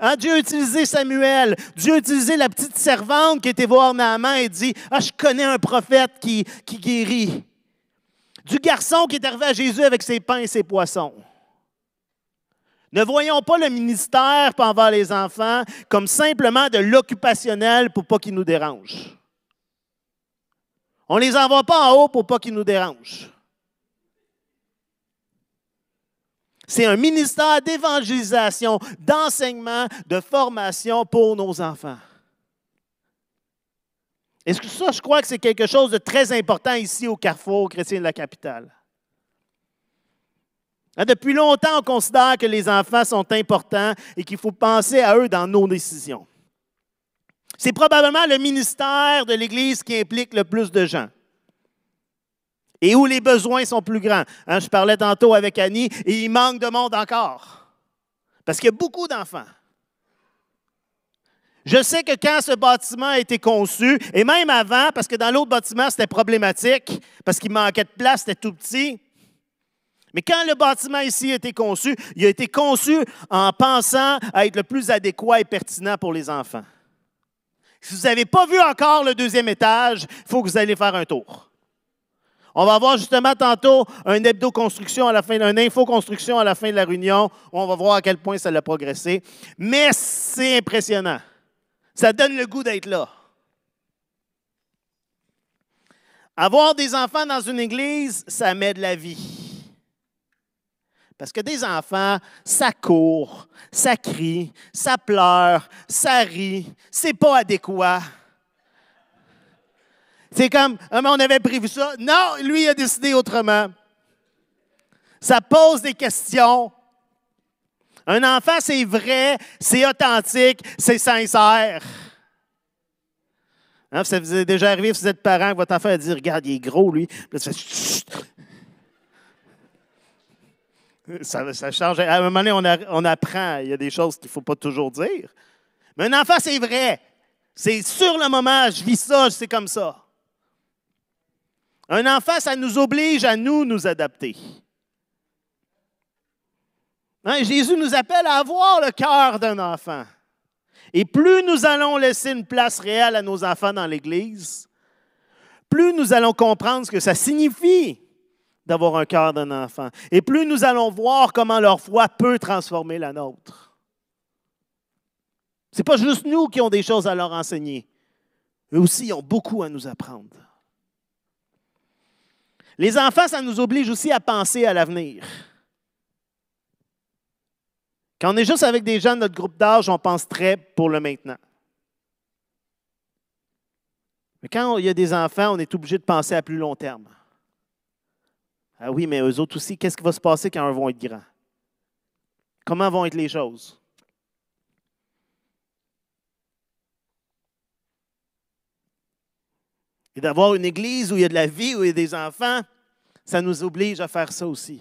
Hein, Dieu a utilisé Samuel. Dieu a utilisé la petite servante qui était voir Naaman et dit Ah, je connais un prophète qui, guérit. Du garçon qui est arrivé à Jésus avec ses pains et ses poissons. Ne voyons pas le ministère envers les enfants comme simplement de l'occupationnel pour pas qu'ils nous dérangent. On ne les envoie pas en haut pour pas qu'ils nous dérangent. C'est un ministère d'évangélisation, d'enseignement, de formation pour nos enfants. Est-ce que ça, je crois que c'est quelque chose de très important ici au Carrefour chrétien de la capitale? Hein, Depuis longtemps, on considère que les enfants sont importants et qu'il faut penser à eux dans nos décisions. C'est probablement le ministère de l'Église qui implique le plus de gens et où les besoins sont plus grands. Hein, je parlais tantôt avec Annie et il manque de monde encore parce qu'il y a beaucoup d'enfants. Je sais que quand ce bâtiment a été conçu, et même avant, parce que dans l'autre bâtiment, c'était problématique, parce qu'il manquait de place, c'était tout petit, mais quand le bâtiment ici a été conçu, il a été conçu en pensant à être le plus adéquat et pertinent pour les enfants. Si vous n'avez pas vu encore le deuxième étage, il faut que vous allez faire un tour. On va voir justement tantôt un hebdo construction à la fin, un info construction à la fin de la réunion. On va voir à quel point ça a progressé. Mais c'est impressionnant. Ça donne le goût d'être là. Avoir des enfants dans une église, ça met de la vie. Parce que des enfants, ça court, ça crie, ça pleure, ça rit, c'est pas adéquat. C'est comme, Ah, on avait prévu ça. Non, lui a décidé autrement. Ça pose des questions. Un enfant, c'est vrai, c'est authentique, c'est sincère. Hein, ça vous est déjà arrivé, si vous êtes parent, votre enfant a dit Regarde, il est gros, lui. Puis là, tu fais. Ça, change. À un moment donné, on apprend. Il y a des choses qu'il ne faut pas toujours dire. Mais un enfant, c'est vrai. C'est sur le moment, je vis ça, c'est comme ça. Un enfant, ça nous oblige à nous nous adapter. Hein, Jésus nous appelle à avoir le cœur d'un enfant. Et plus nous allons laisser une place réelle à nos enfants dans l'Église, plus nous allons comprendre ce que ça signifie d'avoir un cœur d'un enfant. Et plus nous allons voir comment leur foi peut transformer la nôtre. Ce n'est pas juste nous qui avons des choses à leur enseigner. Eux aussi, ont beaucoup à nous apprendre. Les enfants, ça nous oblige aussi à penser à l'avenir. Quand on est juste avec des gens de notre groupe d'âge, on pense très pour le maintenant. Mais quand il y a des enfants, on est obligé de penser à plus long terme. Ah oui, mais eux autres aussi, qu'est-ce qui va se passer quand ils vont être grands? Comment vont être les choses? Et d'avoir une église où il y a de la vie, où il y a des enfants, ça nous oblige à faire ça aussi.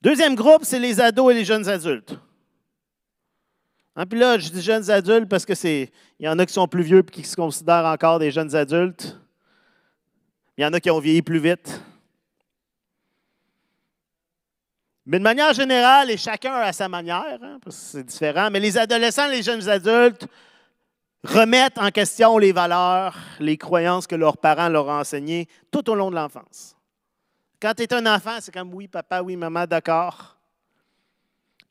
Deuxième groupe, c'est les ados et les jeunes adultes. Hein, puis là, je dis jeunes adultes parce que c'est. Il y en a qui sont plus vieux et qui se considèrent encore des jeunes adultes. Il y en a qui ont vieilli plus vite. Mais de manière générale, et chacun à sa manière, hein, parce que c'est différent, mais les adolescents, les jeunes adultes remettent en question les valeurs, les croyances que leurs parents leur ont enseignées tout au long de l'enfance. Quand tu es un enfant, c'est comme oui, papa, oui, maman, d'accord.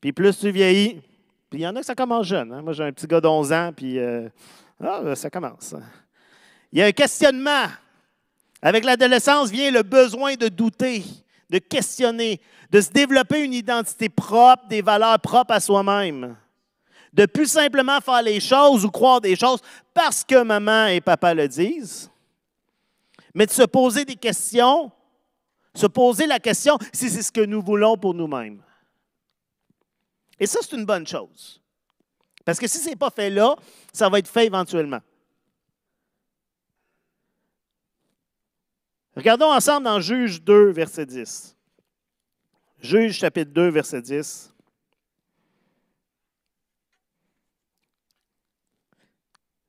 Puis plus tu vieillis, puis il y en a que ça commence jeune. hein. Moi, j'ai un petit gars d'11 ans, puis euh, ah, ça commence. Il y a un questionnement. Avec l'adolescence vient le besoin de douter, de questionner, de se développer une identité propre, des valeurs propres à soi-même. De plus simplement faire les choses ou croire des choses parce que maman et papa le disent, mais de se poser des questions, se poser la question si c'est ce que nous voulons pour nous-mêmes. Et ça, c'est une bonne chose. Parce que si ce n'est pas fait là, ça va être fait éventuellement. Regardons ensemble dans Juge 2, verset 10. Juge chapitre 2, verset 10.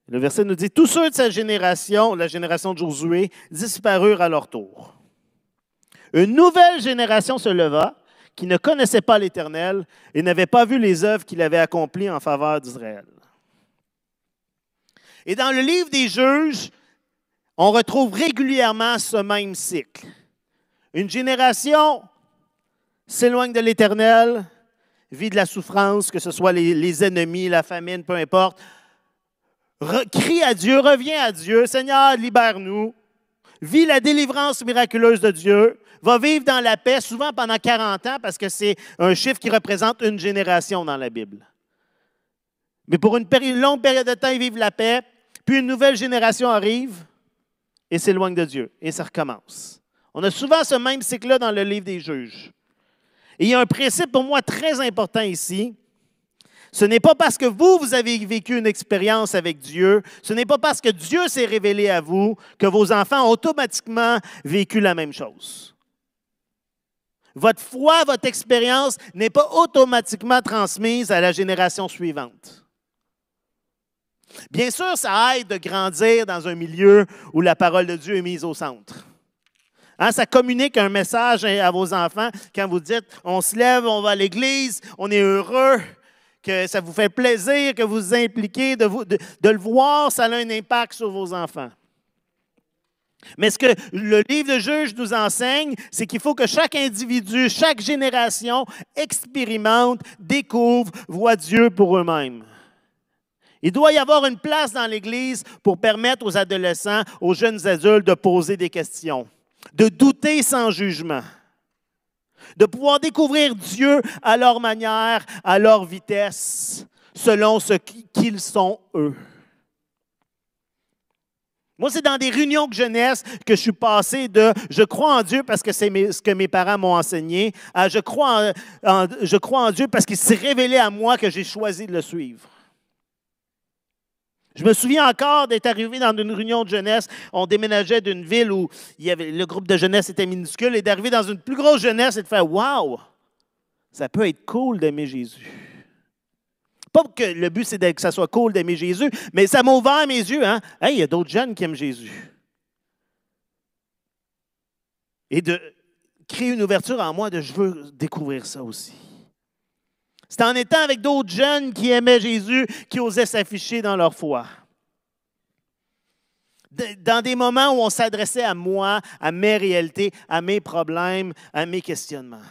Le verset nous dit, Tous ceux de sa génération, la génération de Josué, disparurent à leur tour. Une nouvelle génération se leva qui ne connaissait pas l'Éternel et n'avait pas vu les œuvres qu'il avait accomplies en faveur d'Israël. Et dans le livre des juges, on retrouve régulièrement ce même cycle. Une génération s'éloigne de l'Éternel, vit de la souffrance, que ce soit les, ennemis, la famine, peu importe, crie à Dieu, revient à Dieu, Seigneur, libère-nous, vit la délivrance miraculeuse de Dieu, va vivre dans la paix, souvent pendant 40 ans, parce que c'est un chiffre qui représente une génération dans la Bible. Mais pour une longue période de temps, ils vivent la paix, puis une nouvelle génération arrive et s'éloigne de Dieu, et ça recommence. On a souvent ce même cycle-là dans le livre des juges. Et il y a un principe pour moi très important ici. Ce n'est pas parce que vous, vous avez vécu une expérience avec Dieu, ce n'est pas parce que Dieu s'est révélé à vous que vos enfants ont automatiquement vécu la même chose. Votre foi, votre expérience n'est pas automatiquement transmise à la génération suivante. Bien sûr, ça aide de grandir dans un milieu où la parole de Dieu est mise au centre. Hein, ça communique un message à vos enfants quand vous dites on se lève, on va à l'église, on est heureux, que ça vous fait plaisir, que vous vous impliquez, de, de le voir, ça a un impact sur vos enfants. Mais ce que le livre de Juge nous enseigne, c'est qu'il faut que chaque individu, chaque génération expérimente, découvre, voit Dieu pour eux-mêmes. Il doit y avoir une place dans l'Église pour permettre aux adolescents, aux jeunes adultes de poser des questions, de douter sans jugement, de pouvoir découvrir Dieu à leur manière, à leur vitesse, selon ce qui- qu'ils sont eux. Moi, c'est dans des réunions de jeunesse que je suis passé de je crois en Dieu parce que c'est ce que mes parents m'ont enseigné à je crois en- je crois en Dieu parce qu'il s'est révélé à moi que j'ai choisi de le suivre. Je me souviens encore d'être arrivé dans une réunion de jeunesse. On déménageait d'une ville où le groupe de jeunesse était minuscule et d'arriver dans une plus grosse jeunesse et de faire Waouh, ça peut être cool d'aimer Jésus. Pas que le but, c'est que ça soit cool d'aimer Jésus, mais ça m'a ouvert mes yeux. Hein? Hey, il y a d'autres jeunes qui aiment Jésus. Et de créer une ouverture en moi de je veux découvrir ça aussi. C'est en étant avec d'autres jeunes qui aimaient Jésus, qui osaient s'afficher dans leur foi. Dans des moments où on s'adressait à moi, à mes réalités, à mes problèmes, à mes questionnements.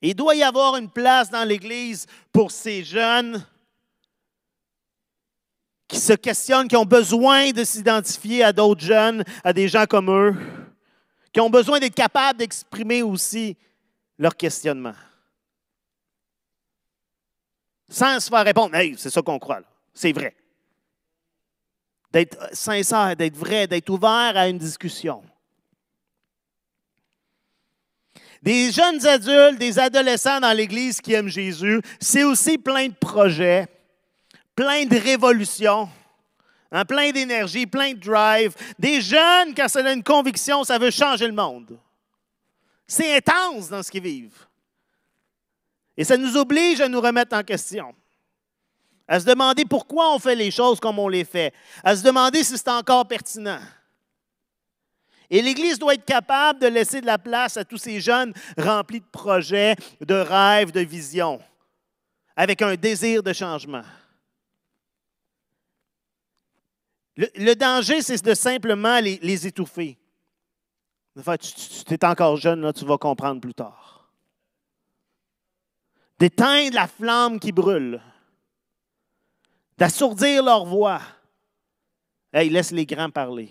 Il doit y avoir une place dans l'Église pour ces jeunes qui se questionnent, qui ont besoin de s'identifier à d'autres jeunes, à des gens comme eux, qui ont besoin d'être capables d'exprimer aussi leur questionnement. Sans se faire répondre, hey, c'est ça qu'on croit, c'est vrai. D'être sincère, d'être vrai, d'être ouvert à une discussion. Des jeunes adultes, des adolescents dans l'Église qui aiment Jésus, c'est aussi plein de projets, plein de révolutions, hein, plein d'énergie, plein de drive. Des jeunes, quand ça a une conviction, ça veut changer le monde. C'est intense dans ce qu'ils vivent. Et ça nous oblige à nous remettre en question. À se demander pourquoi on fait les choses comme on les fait. À se demander si c'est encore pertinent. Et l'Église doit être capable de laisser de la place à tous ces jeunes remplis de projets, de rêves, de visions, avec un désir de changement. Le, danger, c'est de simplement les, étouffer. Tu, es encore jeune, là, tu vas comprendre plus tard. D'éteindre la flamme qui brûle. D'assourdir leur voix. Hey, laisse les grands parler.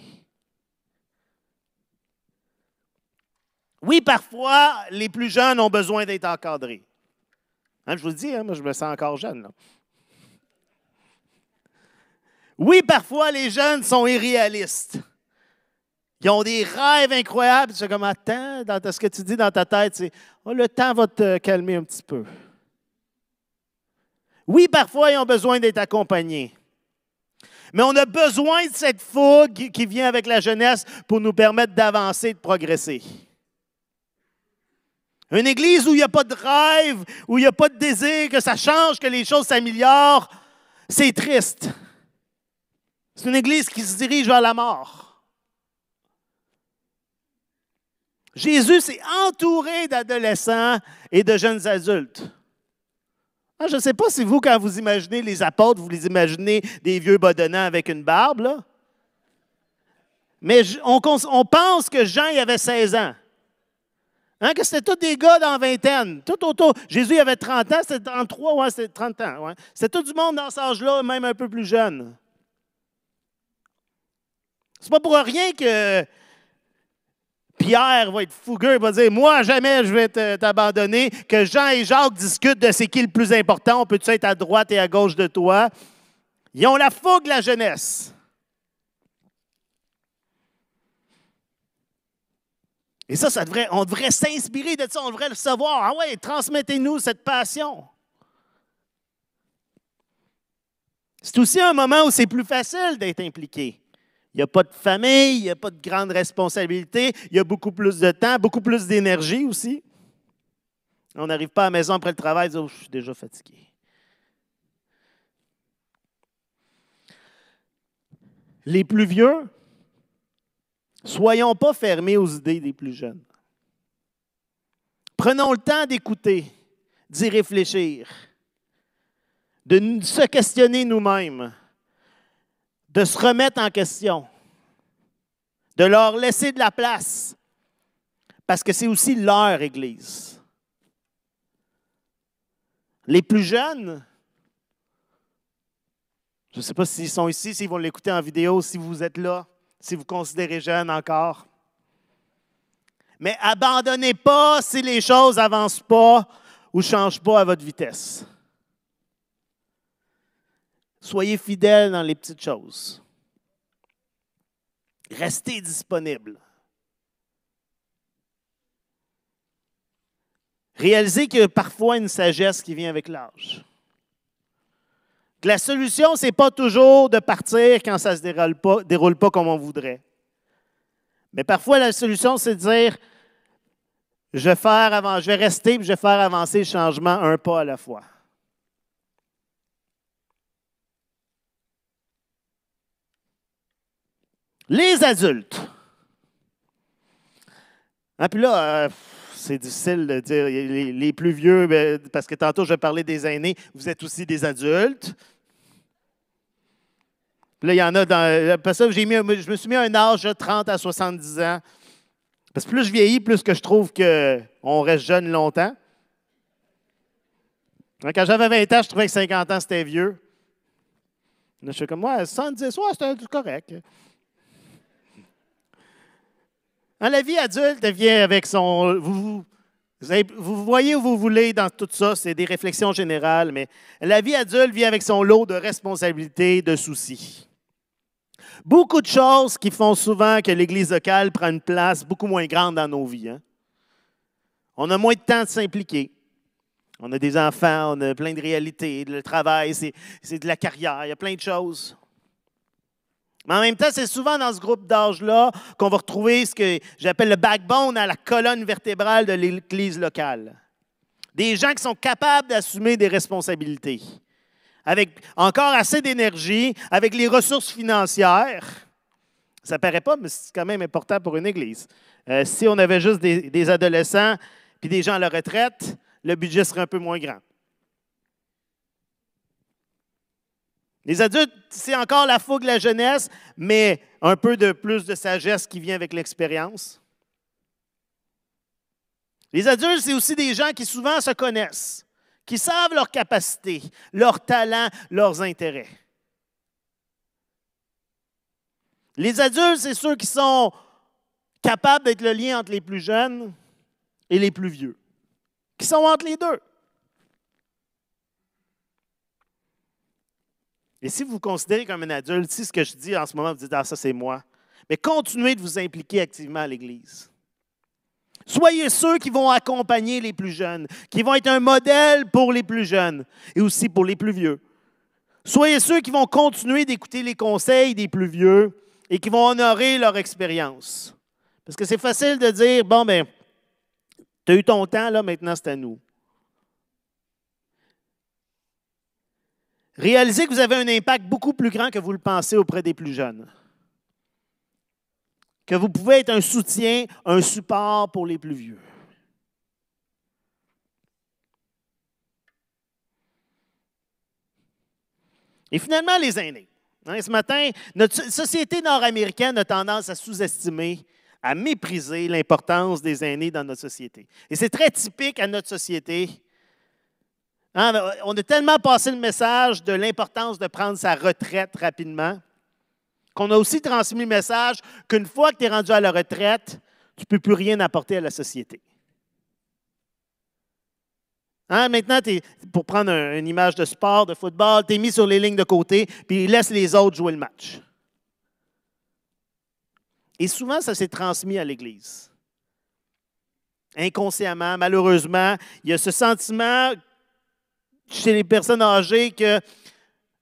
Oui, parfois, les plus jeunes ont besoin d'être encadrés. Hein, je vous le dis, hein, moi, je me sens encore jeune. Oui, parfois, les jeunes sont irréalistes. Ils ont des rêves incroyables. C'est comme, attends, ce que tu dis dans ta tête, c'est, oh, le temps va te calmer un petit peu. Oui, parfois, ils ont besoin d'être accompagnés. Mais on a besoin de cette fougue qui vient avec la jeunesse pour nous permettre d'avancer, de progresser. Une église où il n'y a pas de rêve, où il n'y a pas de désir, que ça change, que les choses s'améliorent, c'est triste. C'est une église qui se dirige vers la mort. Jésus s'est entouré d'adolescents et de jeunes adultes. Ah, je ne sais pas si vous, quand vous imaginez les apôtres, vous les imaginez des vieux badonnants avec une barbe, là. Mais on, pense que Jean y avait 16 ans. Hein, que c'était tous des gars dans la vingtaine, tout autour. Jésus avait 30 ans, c'était 33, ouais, c'était 30 ans. Ouais. C'était tout du monde dans cet âge-là, même un peu plus jeune. C'est pas pour rien que Pierre va être fougueux, il va dire Moi, jamais je vais t'abandonner. Que Jean et Jacques discutent de c'est qui le plus important, on peut-tu être à droite et à gauche de toi? Ils ont la fougue la jeunesse. Et ça, ça devrait, on devrait s'inspirer de ça, on devrait le savoir. Ah ouais, transmettez-nous cette passion. C'est aussi un moment où c'est plus facile d'être impliqué. Il n'y a pas de famille, il n'y a pas de grande responsabilité, il y a beaucoup plus de temps, beaucoup plus d'énergie aussi. On n'arrive pas à la maison après le travail et dit oh, Je suis déjà fatigué. Les plus vieux, Soyons pas fermés aux idées des plus jeunes. Prenons le temps d'écouter, d'y réfléchir, de se questionner nous-mêmes, de se remettre en question, de leur laisser de la place, parce que c'est aussi leur Église. Les plus jeunes, je ne sais pas s'ils sont ici, s'ils vont l'écouter en vidéo, si vous êtes là si vous considérez jeune encore. Mais abandonnez pas si les choses n'avancent pas ou ne changent pas à votre vitesse. Soyez fidèles dans les petites choses. Restez disponible. Réalisez qu'il y a parfois une sagesse qui vient avec l'âge. Que la solution, ce n'est pas toujours de partir quand ça ne se déroule pas, comme on voudrait. Mais parfois, la solution, c'est de dire je vais, je vais rester et je vais faire avancer le changement un pas à la fois. Les adultes. Ah, puis là, euh, c'est difficile de dire les, plus vieux, ben, parce que tantôt je parlais des aînés, vous êtes aussi des adultes. Puis là, il y en a dans. Parce que je me suis mis à un âge de 30 à 70 ans. Parce que plus je vieillis, plus que je trouve qu'on reste jeune longtemps. Quand j'avais 20 ans, je trouvais que 50 ans, c'était vieux. Là, je suis comme, moi, 70, ouais, c'est correct. La vie adulte vient avec son. Vous, vous, voyez où vous voulez dans tout ça, c'est des réflexions générales, mais la vie adulte vient avec son lot de responsabilités, de soucis. Beaucoup de choses qui font souvent que l'Église locale prend une place beaucoup moins grande dans nos vies. Hein. On a moins de temps de s'impliquer. On a des enfants, on a plein de réalités. Le travail, c'est de la carrière, il y a plein de choses. Mais en même temps, c'est souvent dans ce groupe d'âge-là qu'on va retrouver ce que j'appelle le backbone à la colonne vertébrale de l'Église locale. Des gens qui sont capables d'assumer des responsabilités, avec encore assez d'énergie, avec les ressources financières. Ça paraît pas, mais c'est quand même important pour une Église. Euh, si on avait juste des, des adolescents puis des gens à la retraite, le budget serait un peu moins grand. Les adultes, c'est encore la fougue de la jeunesse, mais un peu de plus de sagesse qui vient avec l'expérience. Les adultes, c'est aussi des gens qui souvent se connaissent, qui savent leurs capacités, leurs talents, leurs intérêts. Les adultes, c'est ceux qui sont capables d'être le lien entre les plus jeunes et les plus vieux, qui sont entre les deux. Et si vous vous considérez comme un adulte, si ce que je dis en ce moment, vous dites, ah, ça c'est moi, mais continuez de vous impliquer activement à l'Église. Soyez ceux qui vont accompagner les plus jeunes, qui vont être un modèle pour les plus jeunes et aussi pour les plus vieux. Soyez ceux qui vont continuer d'écouter les conseils des plus vieux et qui vont honorer leur expérience. Parce que c'est facile de dire, bon, ben, tu as eu ton temps, là, maintenant c'est à nous. Réalisez que vous avez un impact beaucoup plus grand que vous le pensez auprès des plus jeunes. Que vous pouvez être un soutien, un support pour les plus vieux. Et finalement, les aînés. Hein, ce matin, notre société nord-américaine a tendance à sous-estimer, à mépriser l'importance des aînés dans notre société. Et c'est très typique à notre société Hein, on a tellement passé le message de l'importance de prendre sa retraite rapidement qu'on a aussi transmis le message qu'une fois que tu es rendu à la retraite, tu ne peux plus rien apporter à la société. Hein, maintenant, pour prendre une image de sport, de football, tu es mis sur les lignes de côté, puis laisse les autres jouer le match. Et souvent, ça s'est transmis à l'Église. Inconsciemment, malheureusement, il y a ce sentiment chez les personnes âgées que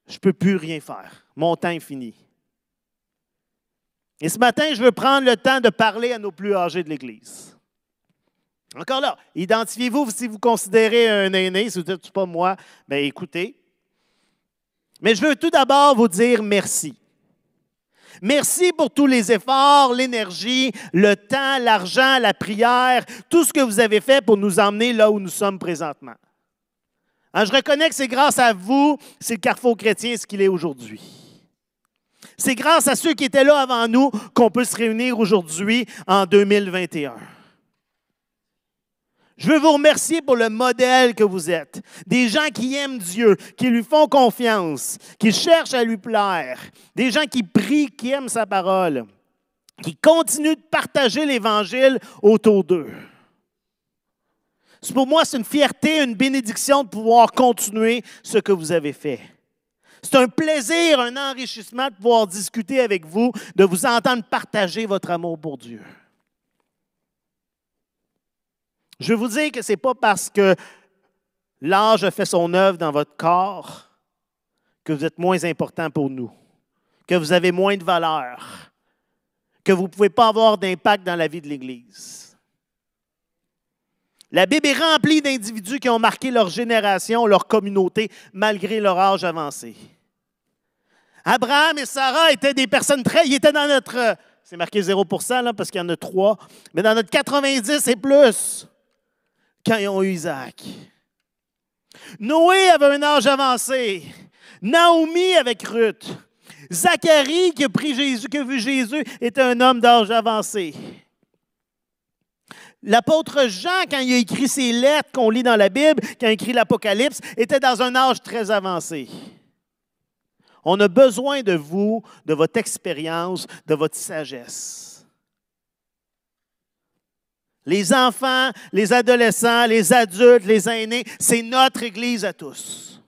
je ne peux plus rien faire. Mon temps est fini. Et ce matin, je veux prendre le temps de parler à nos plus âgés de l'Église. Encore là, identifiez-vous si vous considérez un aîné, si vous dites pas moi, bien écoutez. Mais je veux tout d'abord vous dire merci. Merci pour tous les efforts, l'énergie, le temps, l'argent, la prière, tout ce que vous avez fait pour nous emmener là où nous sommes présentement. Hein, je reconnais que c'est grâce à vous, c'est le carrefour chrétien ce qu'il est aujourd'hui. C'est grâce à ceux qui étaient là avant nous qu'on peut se réunir aujourd'hui en 2021. Je veux vous remercier pour le modèle que vous êtes. Des gens qui aiment Dieu, qui lui font confiance, qui cherchent à lui plaire. Des gens qui prient, qui aiment sa parole, qui continuent de partager l'Évangile autour d'eux. Pour moi, c'est une fierté, une bénédiction de pouvoir continuer ce que vous avez fait. C'est un plaisir, un enrichissement de pouvoir discuter avec vous, de vous entendre partager votre amour pour Dieu. Je vous dire que ce n'est pas parce que l'âge a fait son œuvre dans votre corps que vous êtes moins important pour nous, que vous avez moins de valeur, que vous ne pouvez pas avoir d'impact dans la vie de l'Église. La Bible est remplie d'individus qui ont marqué leur génération, leur communauté, malgré leur âge avancé. Abraham et Sarah étaient des personnes très... Ils étaient dans notre... C'est marqué 0 là, parce qu'il y en a trois. Mais dans notre 90 et plus, quand ils ont eu Isaac. Noé avait un âge avancé. Naomi avec Ruth. Zacharie, qui a, pris Jésus, qui a vu Jésus, était un homme d'âge avancé. L'apôtre Jean, quand il a écrit ses lettres qu'on lit dans la Bible, quand il a écrit l'Apocalypse, était dans un âge très avancé. On a besoin de vous, de votre expérience, de votre sagesse. Les enfants, les adolescents, les adultes, les aînés, c'est notre Église à tous.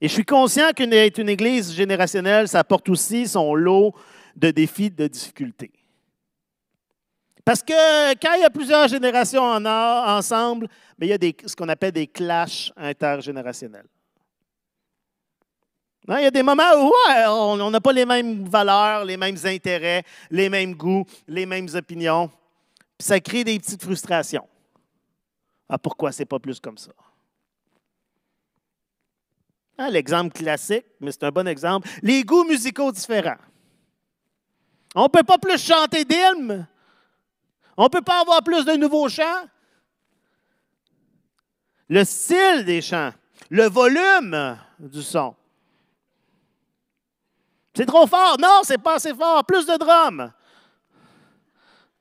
Et je suis conscient qu'une une Église générationnelle, ça apporte aussi son lot de défis, de difficultés. Parce que quand il y a plusieurs générations en ensemble, il y a ce qu'on appelle des clashs intergénérationnels. il y a des moments où on n'a pas les mêmes valeurs, les mêmes intérêts, les mêmes goûts, les mêmes opinions. Ça crée des petites frustrations. Ah, pourquoi c'est pas plus comme ça? Ah, l'exemple classique, mais c'est un bon exemple. Les goûts musicaux différents. On ne peut pas plus chanter d'hymnes on ne peut pas avoir plus de nouveaux chants. Le style des chants, le volume du son. C'est trop fort. Non, c'est pas assez fort. Plus de drums.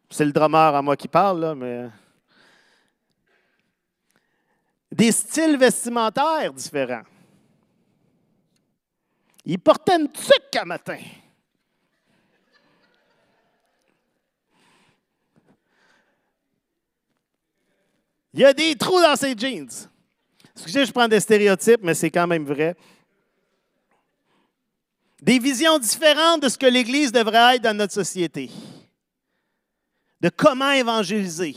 C'est le drummer à moi qui parle, là, mais. Des styles vestimentaires différents. Il portait une tuque à matin. Il y a des trous dans ses jeans. Excusez, je prends des stéréotypes, mais c'est quand même vrai. Des visions différentes de ce que l'Église devrait être dans notre société. De comment évangéliser.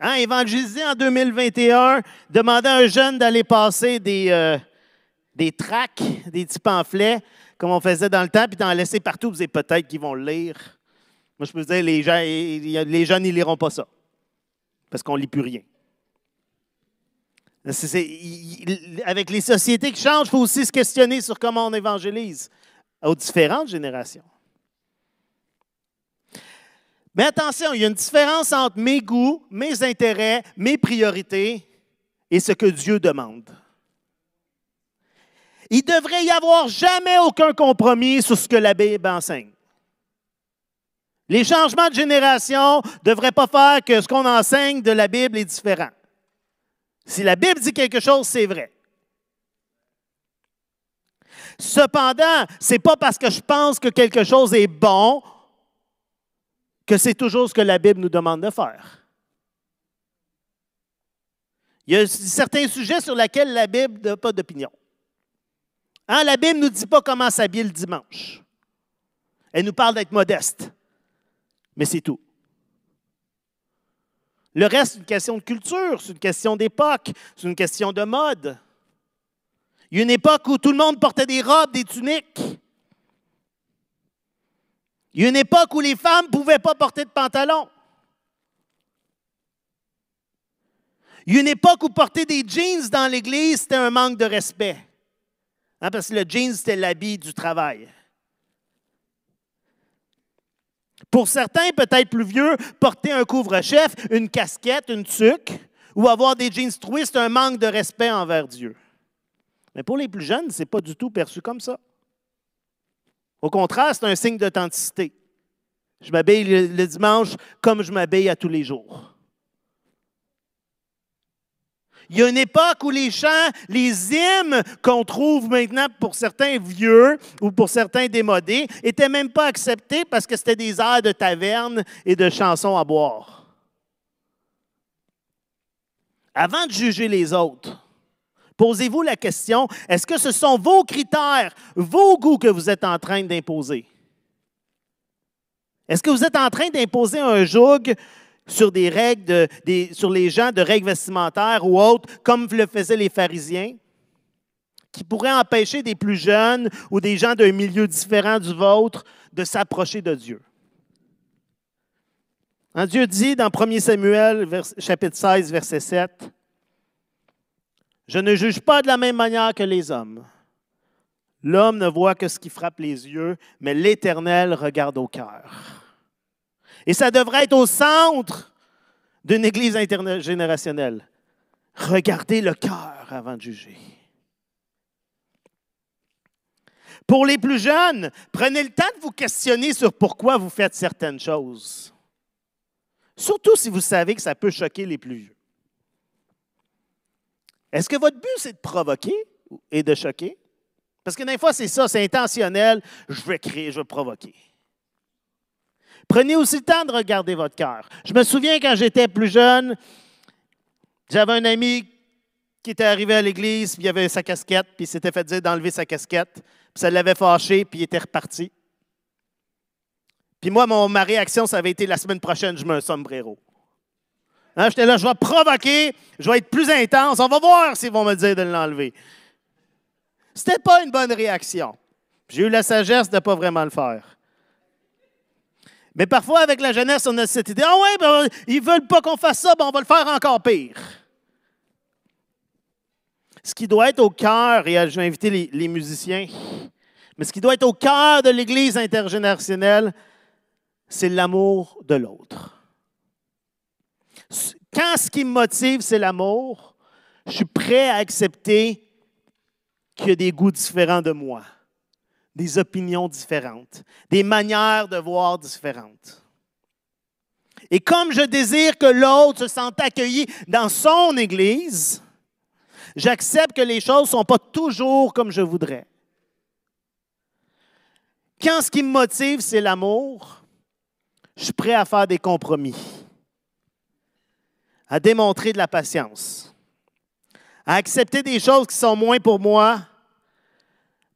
Hein, évangéliser en 2021, demander à un jeune d'aller passer des, euh, des tracts, des petits pamphlets, comme on faisait dans le temps, puis d'en laisser partout, vous savez peut-être qu'ils vont le lire. Moi, je peux dire, les gens, les jeunes, ils liront pas ça. Parce qu'on ne lit plus rien. avec les sociétés qui changent, il faut aussi se questionner sur comment on évangélise aux différentes générations. Mais attention, il y a une différence entre mes goûts, mes intérêts, mes priorités et ce que Dieu demande. Il devrait y avoir jamais aucun compromis sur ce que la Bible enseigne. Les changements de génération ne devraient pas faire que ce qu'on enseigne de la Bible est différent. Si la Bible dit quelque chose, c'est vrai. Cependant, ce n'est pas parce que je pense que quelque chose est bon que c'est toujours ce que la Bible nous demande de faire. Il y a certains sujets sur lesquels la Bible n'a pas d'opinion. Hein, la Bible ne nous dit pas comment s'habiller le dimanche. Elle nous parle d'être modeste mais c'est tout. Le reste, c'est une question de culture, c'est une question d'époque, c'est une question de mode. Il y a une époque où tout le monde portait des robes, des tuniques. Il y a une époque où les femmes ne pouvaient pas porter de pantalon. Il y a une époque où porter des jeans dans l'Église, c'était un manque de respect. Hein, parce que le jeans, c'était l'habit du travail. Pour certains, peut-être plus vieux, porter un couvre-chef, une casquette, une tuque ou avoir des jeans troués, c'est un manque de respect envers Dieu. Mais pour les plus jeunes, ce n'est pas du tout perçu comme ça. Au contraire, c'est un signe d'authenticité. Je m'habille le, dimanche comme je m'habille à tous les jours. Il y a une époque où les chants, les hymnes qu'on trouve maintenant pour certains vieux ou pour certains démodés, n'étaient même pas acceptés parce que c'était des airs de taverne et de chansons à boire. Avant de juger les autres, posez-vous la question, est-ce que ce sont vos critères, vos goûts que vous êtes en train d'imposer? Est-ce que vous êtes en train d'imposer un joug sur des règles, de- des- sur les gens de règles vestimentaires ou autres, comme le faisaient les pharisiens, qui pourraient empêcher des plus jeunes ou des gens d'un milieu différent du vôtre de s'approcher de Dieu. Hein, Dieu dit dans 1 Samuel, chapitre 16, verset 7, Je ne juge pas de la même manière que les hommes. L'homme ne voit que ce qui frappe les yeux, mais l'Éternel regarde au cœur. Et ça devrait être au centre d'une Église intergénérationnelle. Regardez le cœur avant de juger. Pour les plus jeunes, prenez le temps de vous questionner sur pourquoi vous faites certaines choses. Surtout si vous savez que ça peut choquer les plus vieux. Est-ce que votre but, c'est de provoquer et de choquer? Parce que des fois, c'est ça, c'est intentionnel. Je vais créer, je vais provoquer. Prenez aussi le temps de regarder votre cœur. Je me souviens quand j'étais plus jeune, j'avais un ami qui était arrivé à l'église, puis il avait sa casquette, puis il s'était fait dire d'enlever sa casquette, puis ça l'avait fâché, puis il était reparti. Puis moi, ma réaction, ça avait été la semaine prochaine, je mets un sombrero. Hein, J'étais là, je vais provoquer, je vais être plus intense, on va voir s'ils vont me dire de l'enlever. C'était pas une bonne réaction. J'ai eu la sagesse de ne pas vraiment le faire. Mais parfois, avec la jeunesse, on a cette idée Ah ouais, ben, ils veulent pas qu'on fasse ça, ben, on va le faire encore pire. Ce qui doit être au cœur, et je vais inviter les, les musiciens, mais ce qui doit être au cœur de l'Église intergénérationnelle, c'est l'amour de l'autre. Quand ce qui me motive, c'est l'amour, je suis prêt à accepter qu'il y a des goûts différents de moi, des opinions différentes, des manières de voir différentes. Et comme je désire que l'autre se sente accueilli dans son Église, j'accepte que les choses ne sont pas toujours comme je voudrais. Quand ce qui me motive, c'est l'amour, je suis prêt à faire des compromis, à démontrer de la patience, à accepter des choses qui sont moins pour moi,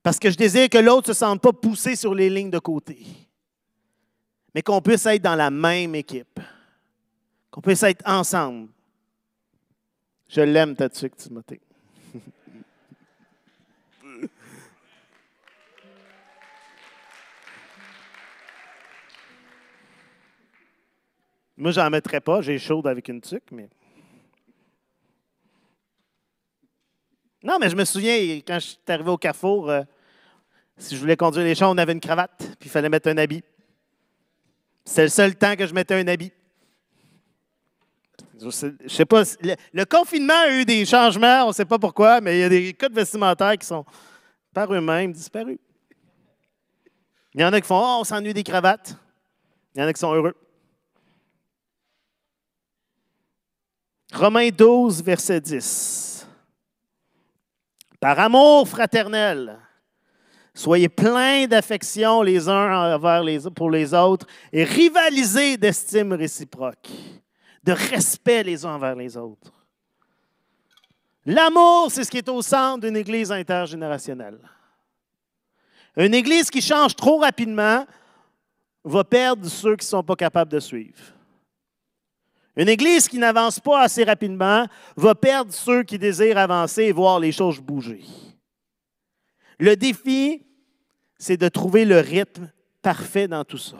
parce que je désire que l'autre ne se sente pas poussé sur les lignes de côté, mais qu'on puisse être dans la même équipe, qu'on puisse être ensemble. Je l'aime, ta tuque, Timothée. Moi, j'en mettrais pas. J'ai chaud avec une tuque, mais. Non, mais je me souviens, quand je suis arrivé au carrefour, euh, si je voulais conduire les champs, on avait une cravate, puis il fallait mettre un habit. C'était le seul temps que je mettais un habit. Je je sais pas, le, le confinement a eu des changements, on ne sait pas pourquoi, mais il y a des codes vestimentaires qui sont par eux-mêmes disparus. Il y en a qui font Oh, on s'ennuie des cravates. Il y en a qui sont heureux. Romains 12, verset 10. Par amour fraternel, soyez pleins d'affection les uns envers les, pour les autres et rivalisez d'estime réciproque, de respect les uns envers les autres. L'amour, c'est ce qui est au centre d'une Église intergénérationnelle. Une Église qui change trop rapidement va perdre ceux qui ne sont pas capables de suivre. Une Église qui n'avance pas assez rapidement va perdre ceux qui désirent avancer et voir les choses bouger. Le défi, c'est de trouver le rythme parfait dans tout ça.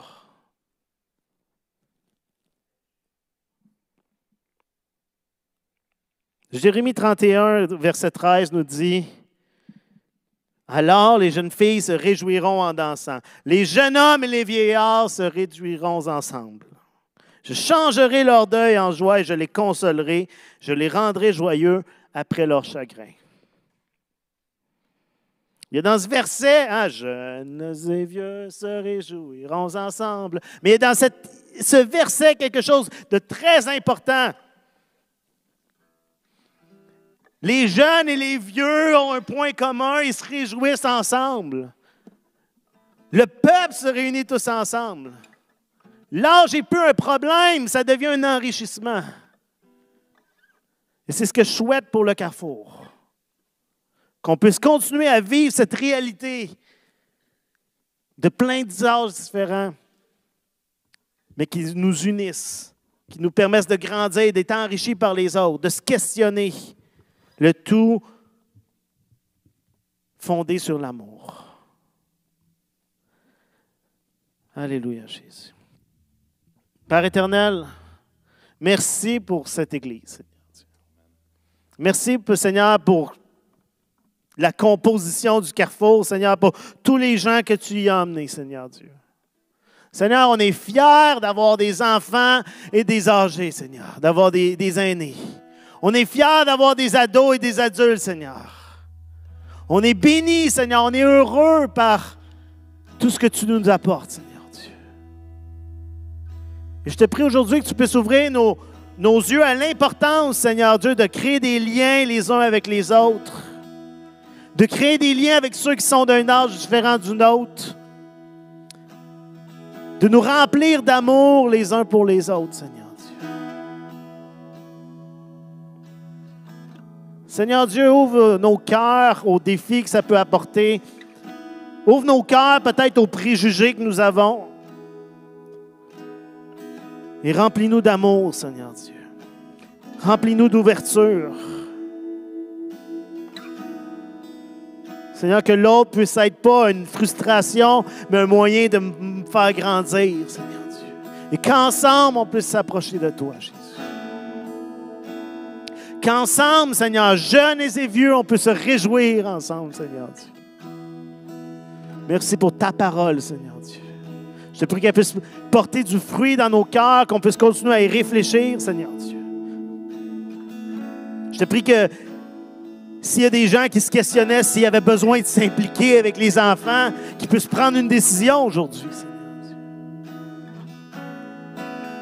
Jérémie 31, verset 13 nous dit, Alors les jeunes filles se réjouiront en dansant, les jeunes hommes et les vieillards se réjouiront ensemble. Je changerai leur deuil en joie et je les consolerai. Je les rendrai joyeux après leur chagrin. Il y a dans ce verset, hein, jeunes et vieux se réjouiront ensemble. Mais il y a dans ce verset quelque chose de très important. Les jeunes et les vieux ont un point commun, ils se réjouissent ensemble. Le peuple se réunit tous ensemble. L'âge n'est plus un problème, ça devient un enrichissement. Et c'est ce que je souhaite pour le Carrefour. Qu'on puisse continuer à vivre cette réalité de plein d'âges différents, mais qui nous unissent qui nous permettent de grandir, d'être enrichis par les autres, de se questionner. Le tout fondé sur l'amour. Alléluia, Jésus. Père éternel, merci pour cette Église. Merci, Seigneur, pour la composition du carrefour, Seigneur, pour tous les gens que tu y as amenés, Seigneur Dieu. Seigneur, on est fiers d'avoir des enfants et des âgés, Seigneur, d'avoir des, aînés. On est fiers d'avoir des ados et des adultes, Seigneur. On est bénis, Seigneur. On est heureux par tout ce que tu nous apportes, Seigneur Dieu. Et je te prie aujourd'hui que tu puisses ouvrir nos yeux à l'importance, Seigneur Dieu, de créer des liens les uns avec les autres, de créer des liens avec ceux qui sont d'un âge différent du nôtre, de nous remplir d'amour les uns pour les autres, Seigneur Dieu. Seigneur Dieu, ouvre nos cœurs aux défis que ça peut apporter. Ouvre nos cœurs peut-être aux préjugés que nous avons. Et remplis-nous d'amour, Seigneur Dieu. Remplis-nous d'ouverture. Seigneur, que l'autre puisse être pas une frustration, mais un moyen de me faire grandir, Seigneur Dieu. Et qu'ensemble, on puisse s'approcher de toi, Jésus. Qu'ensemble, Seigneur, jeunes et vieux, on puisse se réjouir ensemble, Seigneur Dieu. Merci pour ta parole, Seigneur Dieu. Je te prie qu'elle puisse porter du fruit dans nos cœurs, qu'on puisse continuer à y réfléchir, Seigneur Dieu. Je te prie que s'il y a des gens qui se questionnaient s'il y avait besoin de s'impliquer avec les enfants, qu'ils puissent prendre une décision aujourd'hui.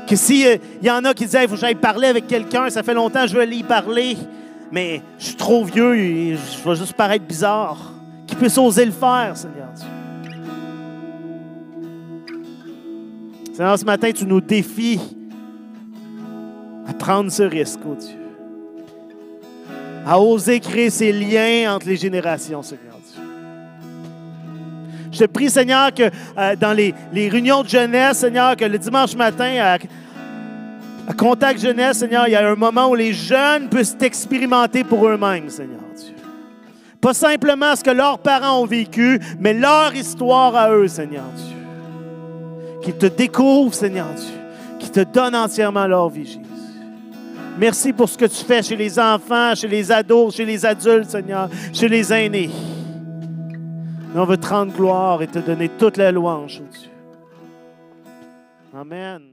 Que s'il y en a qui disaient, il faut que j'aille parler avec quelqu'un, ça fait longtemps que je veux y parler, mais je suis trop vieux et je vais juste paraître bizarre, qu'ils puissent oser le faire, Seigneur Dieu. Seigneur, ce matin, tu nous défies à prendre ce risque, oh Dieu à oser créer ces liens entre les générations, Seigneur Dieu. Je te prie, Seigneur, que euh, dans les, réunions de jeunesse, Seigneur, que le dimanche matin, à, Contact Jeunesse, Seigneur, il y a un moment où les jeunes puissent expérimenter pour eux-mêmes, Seigneur Dieu. Pas simplement ce que leurs parents ont vécu, mais leur histoire à eux, Seigneur Dieu. Qu'ils te découvrent, Seigneur Dieu. Qu'ils te donnent entièrement leur vie. Merci pour ce que tu fais chez les enfants, chez les ados, chez les adultes, Seigneur, chez les aînés. on veut te rendre gloire et te donner toute la louange, Dieu. Amen.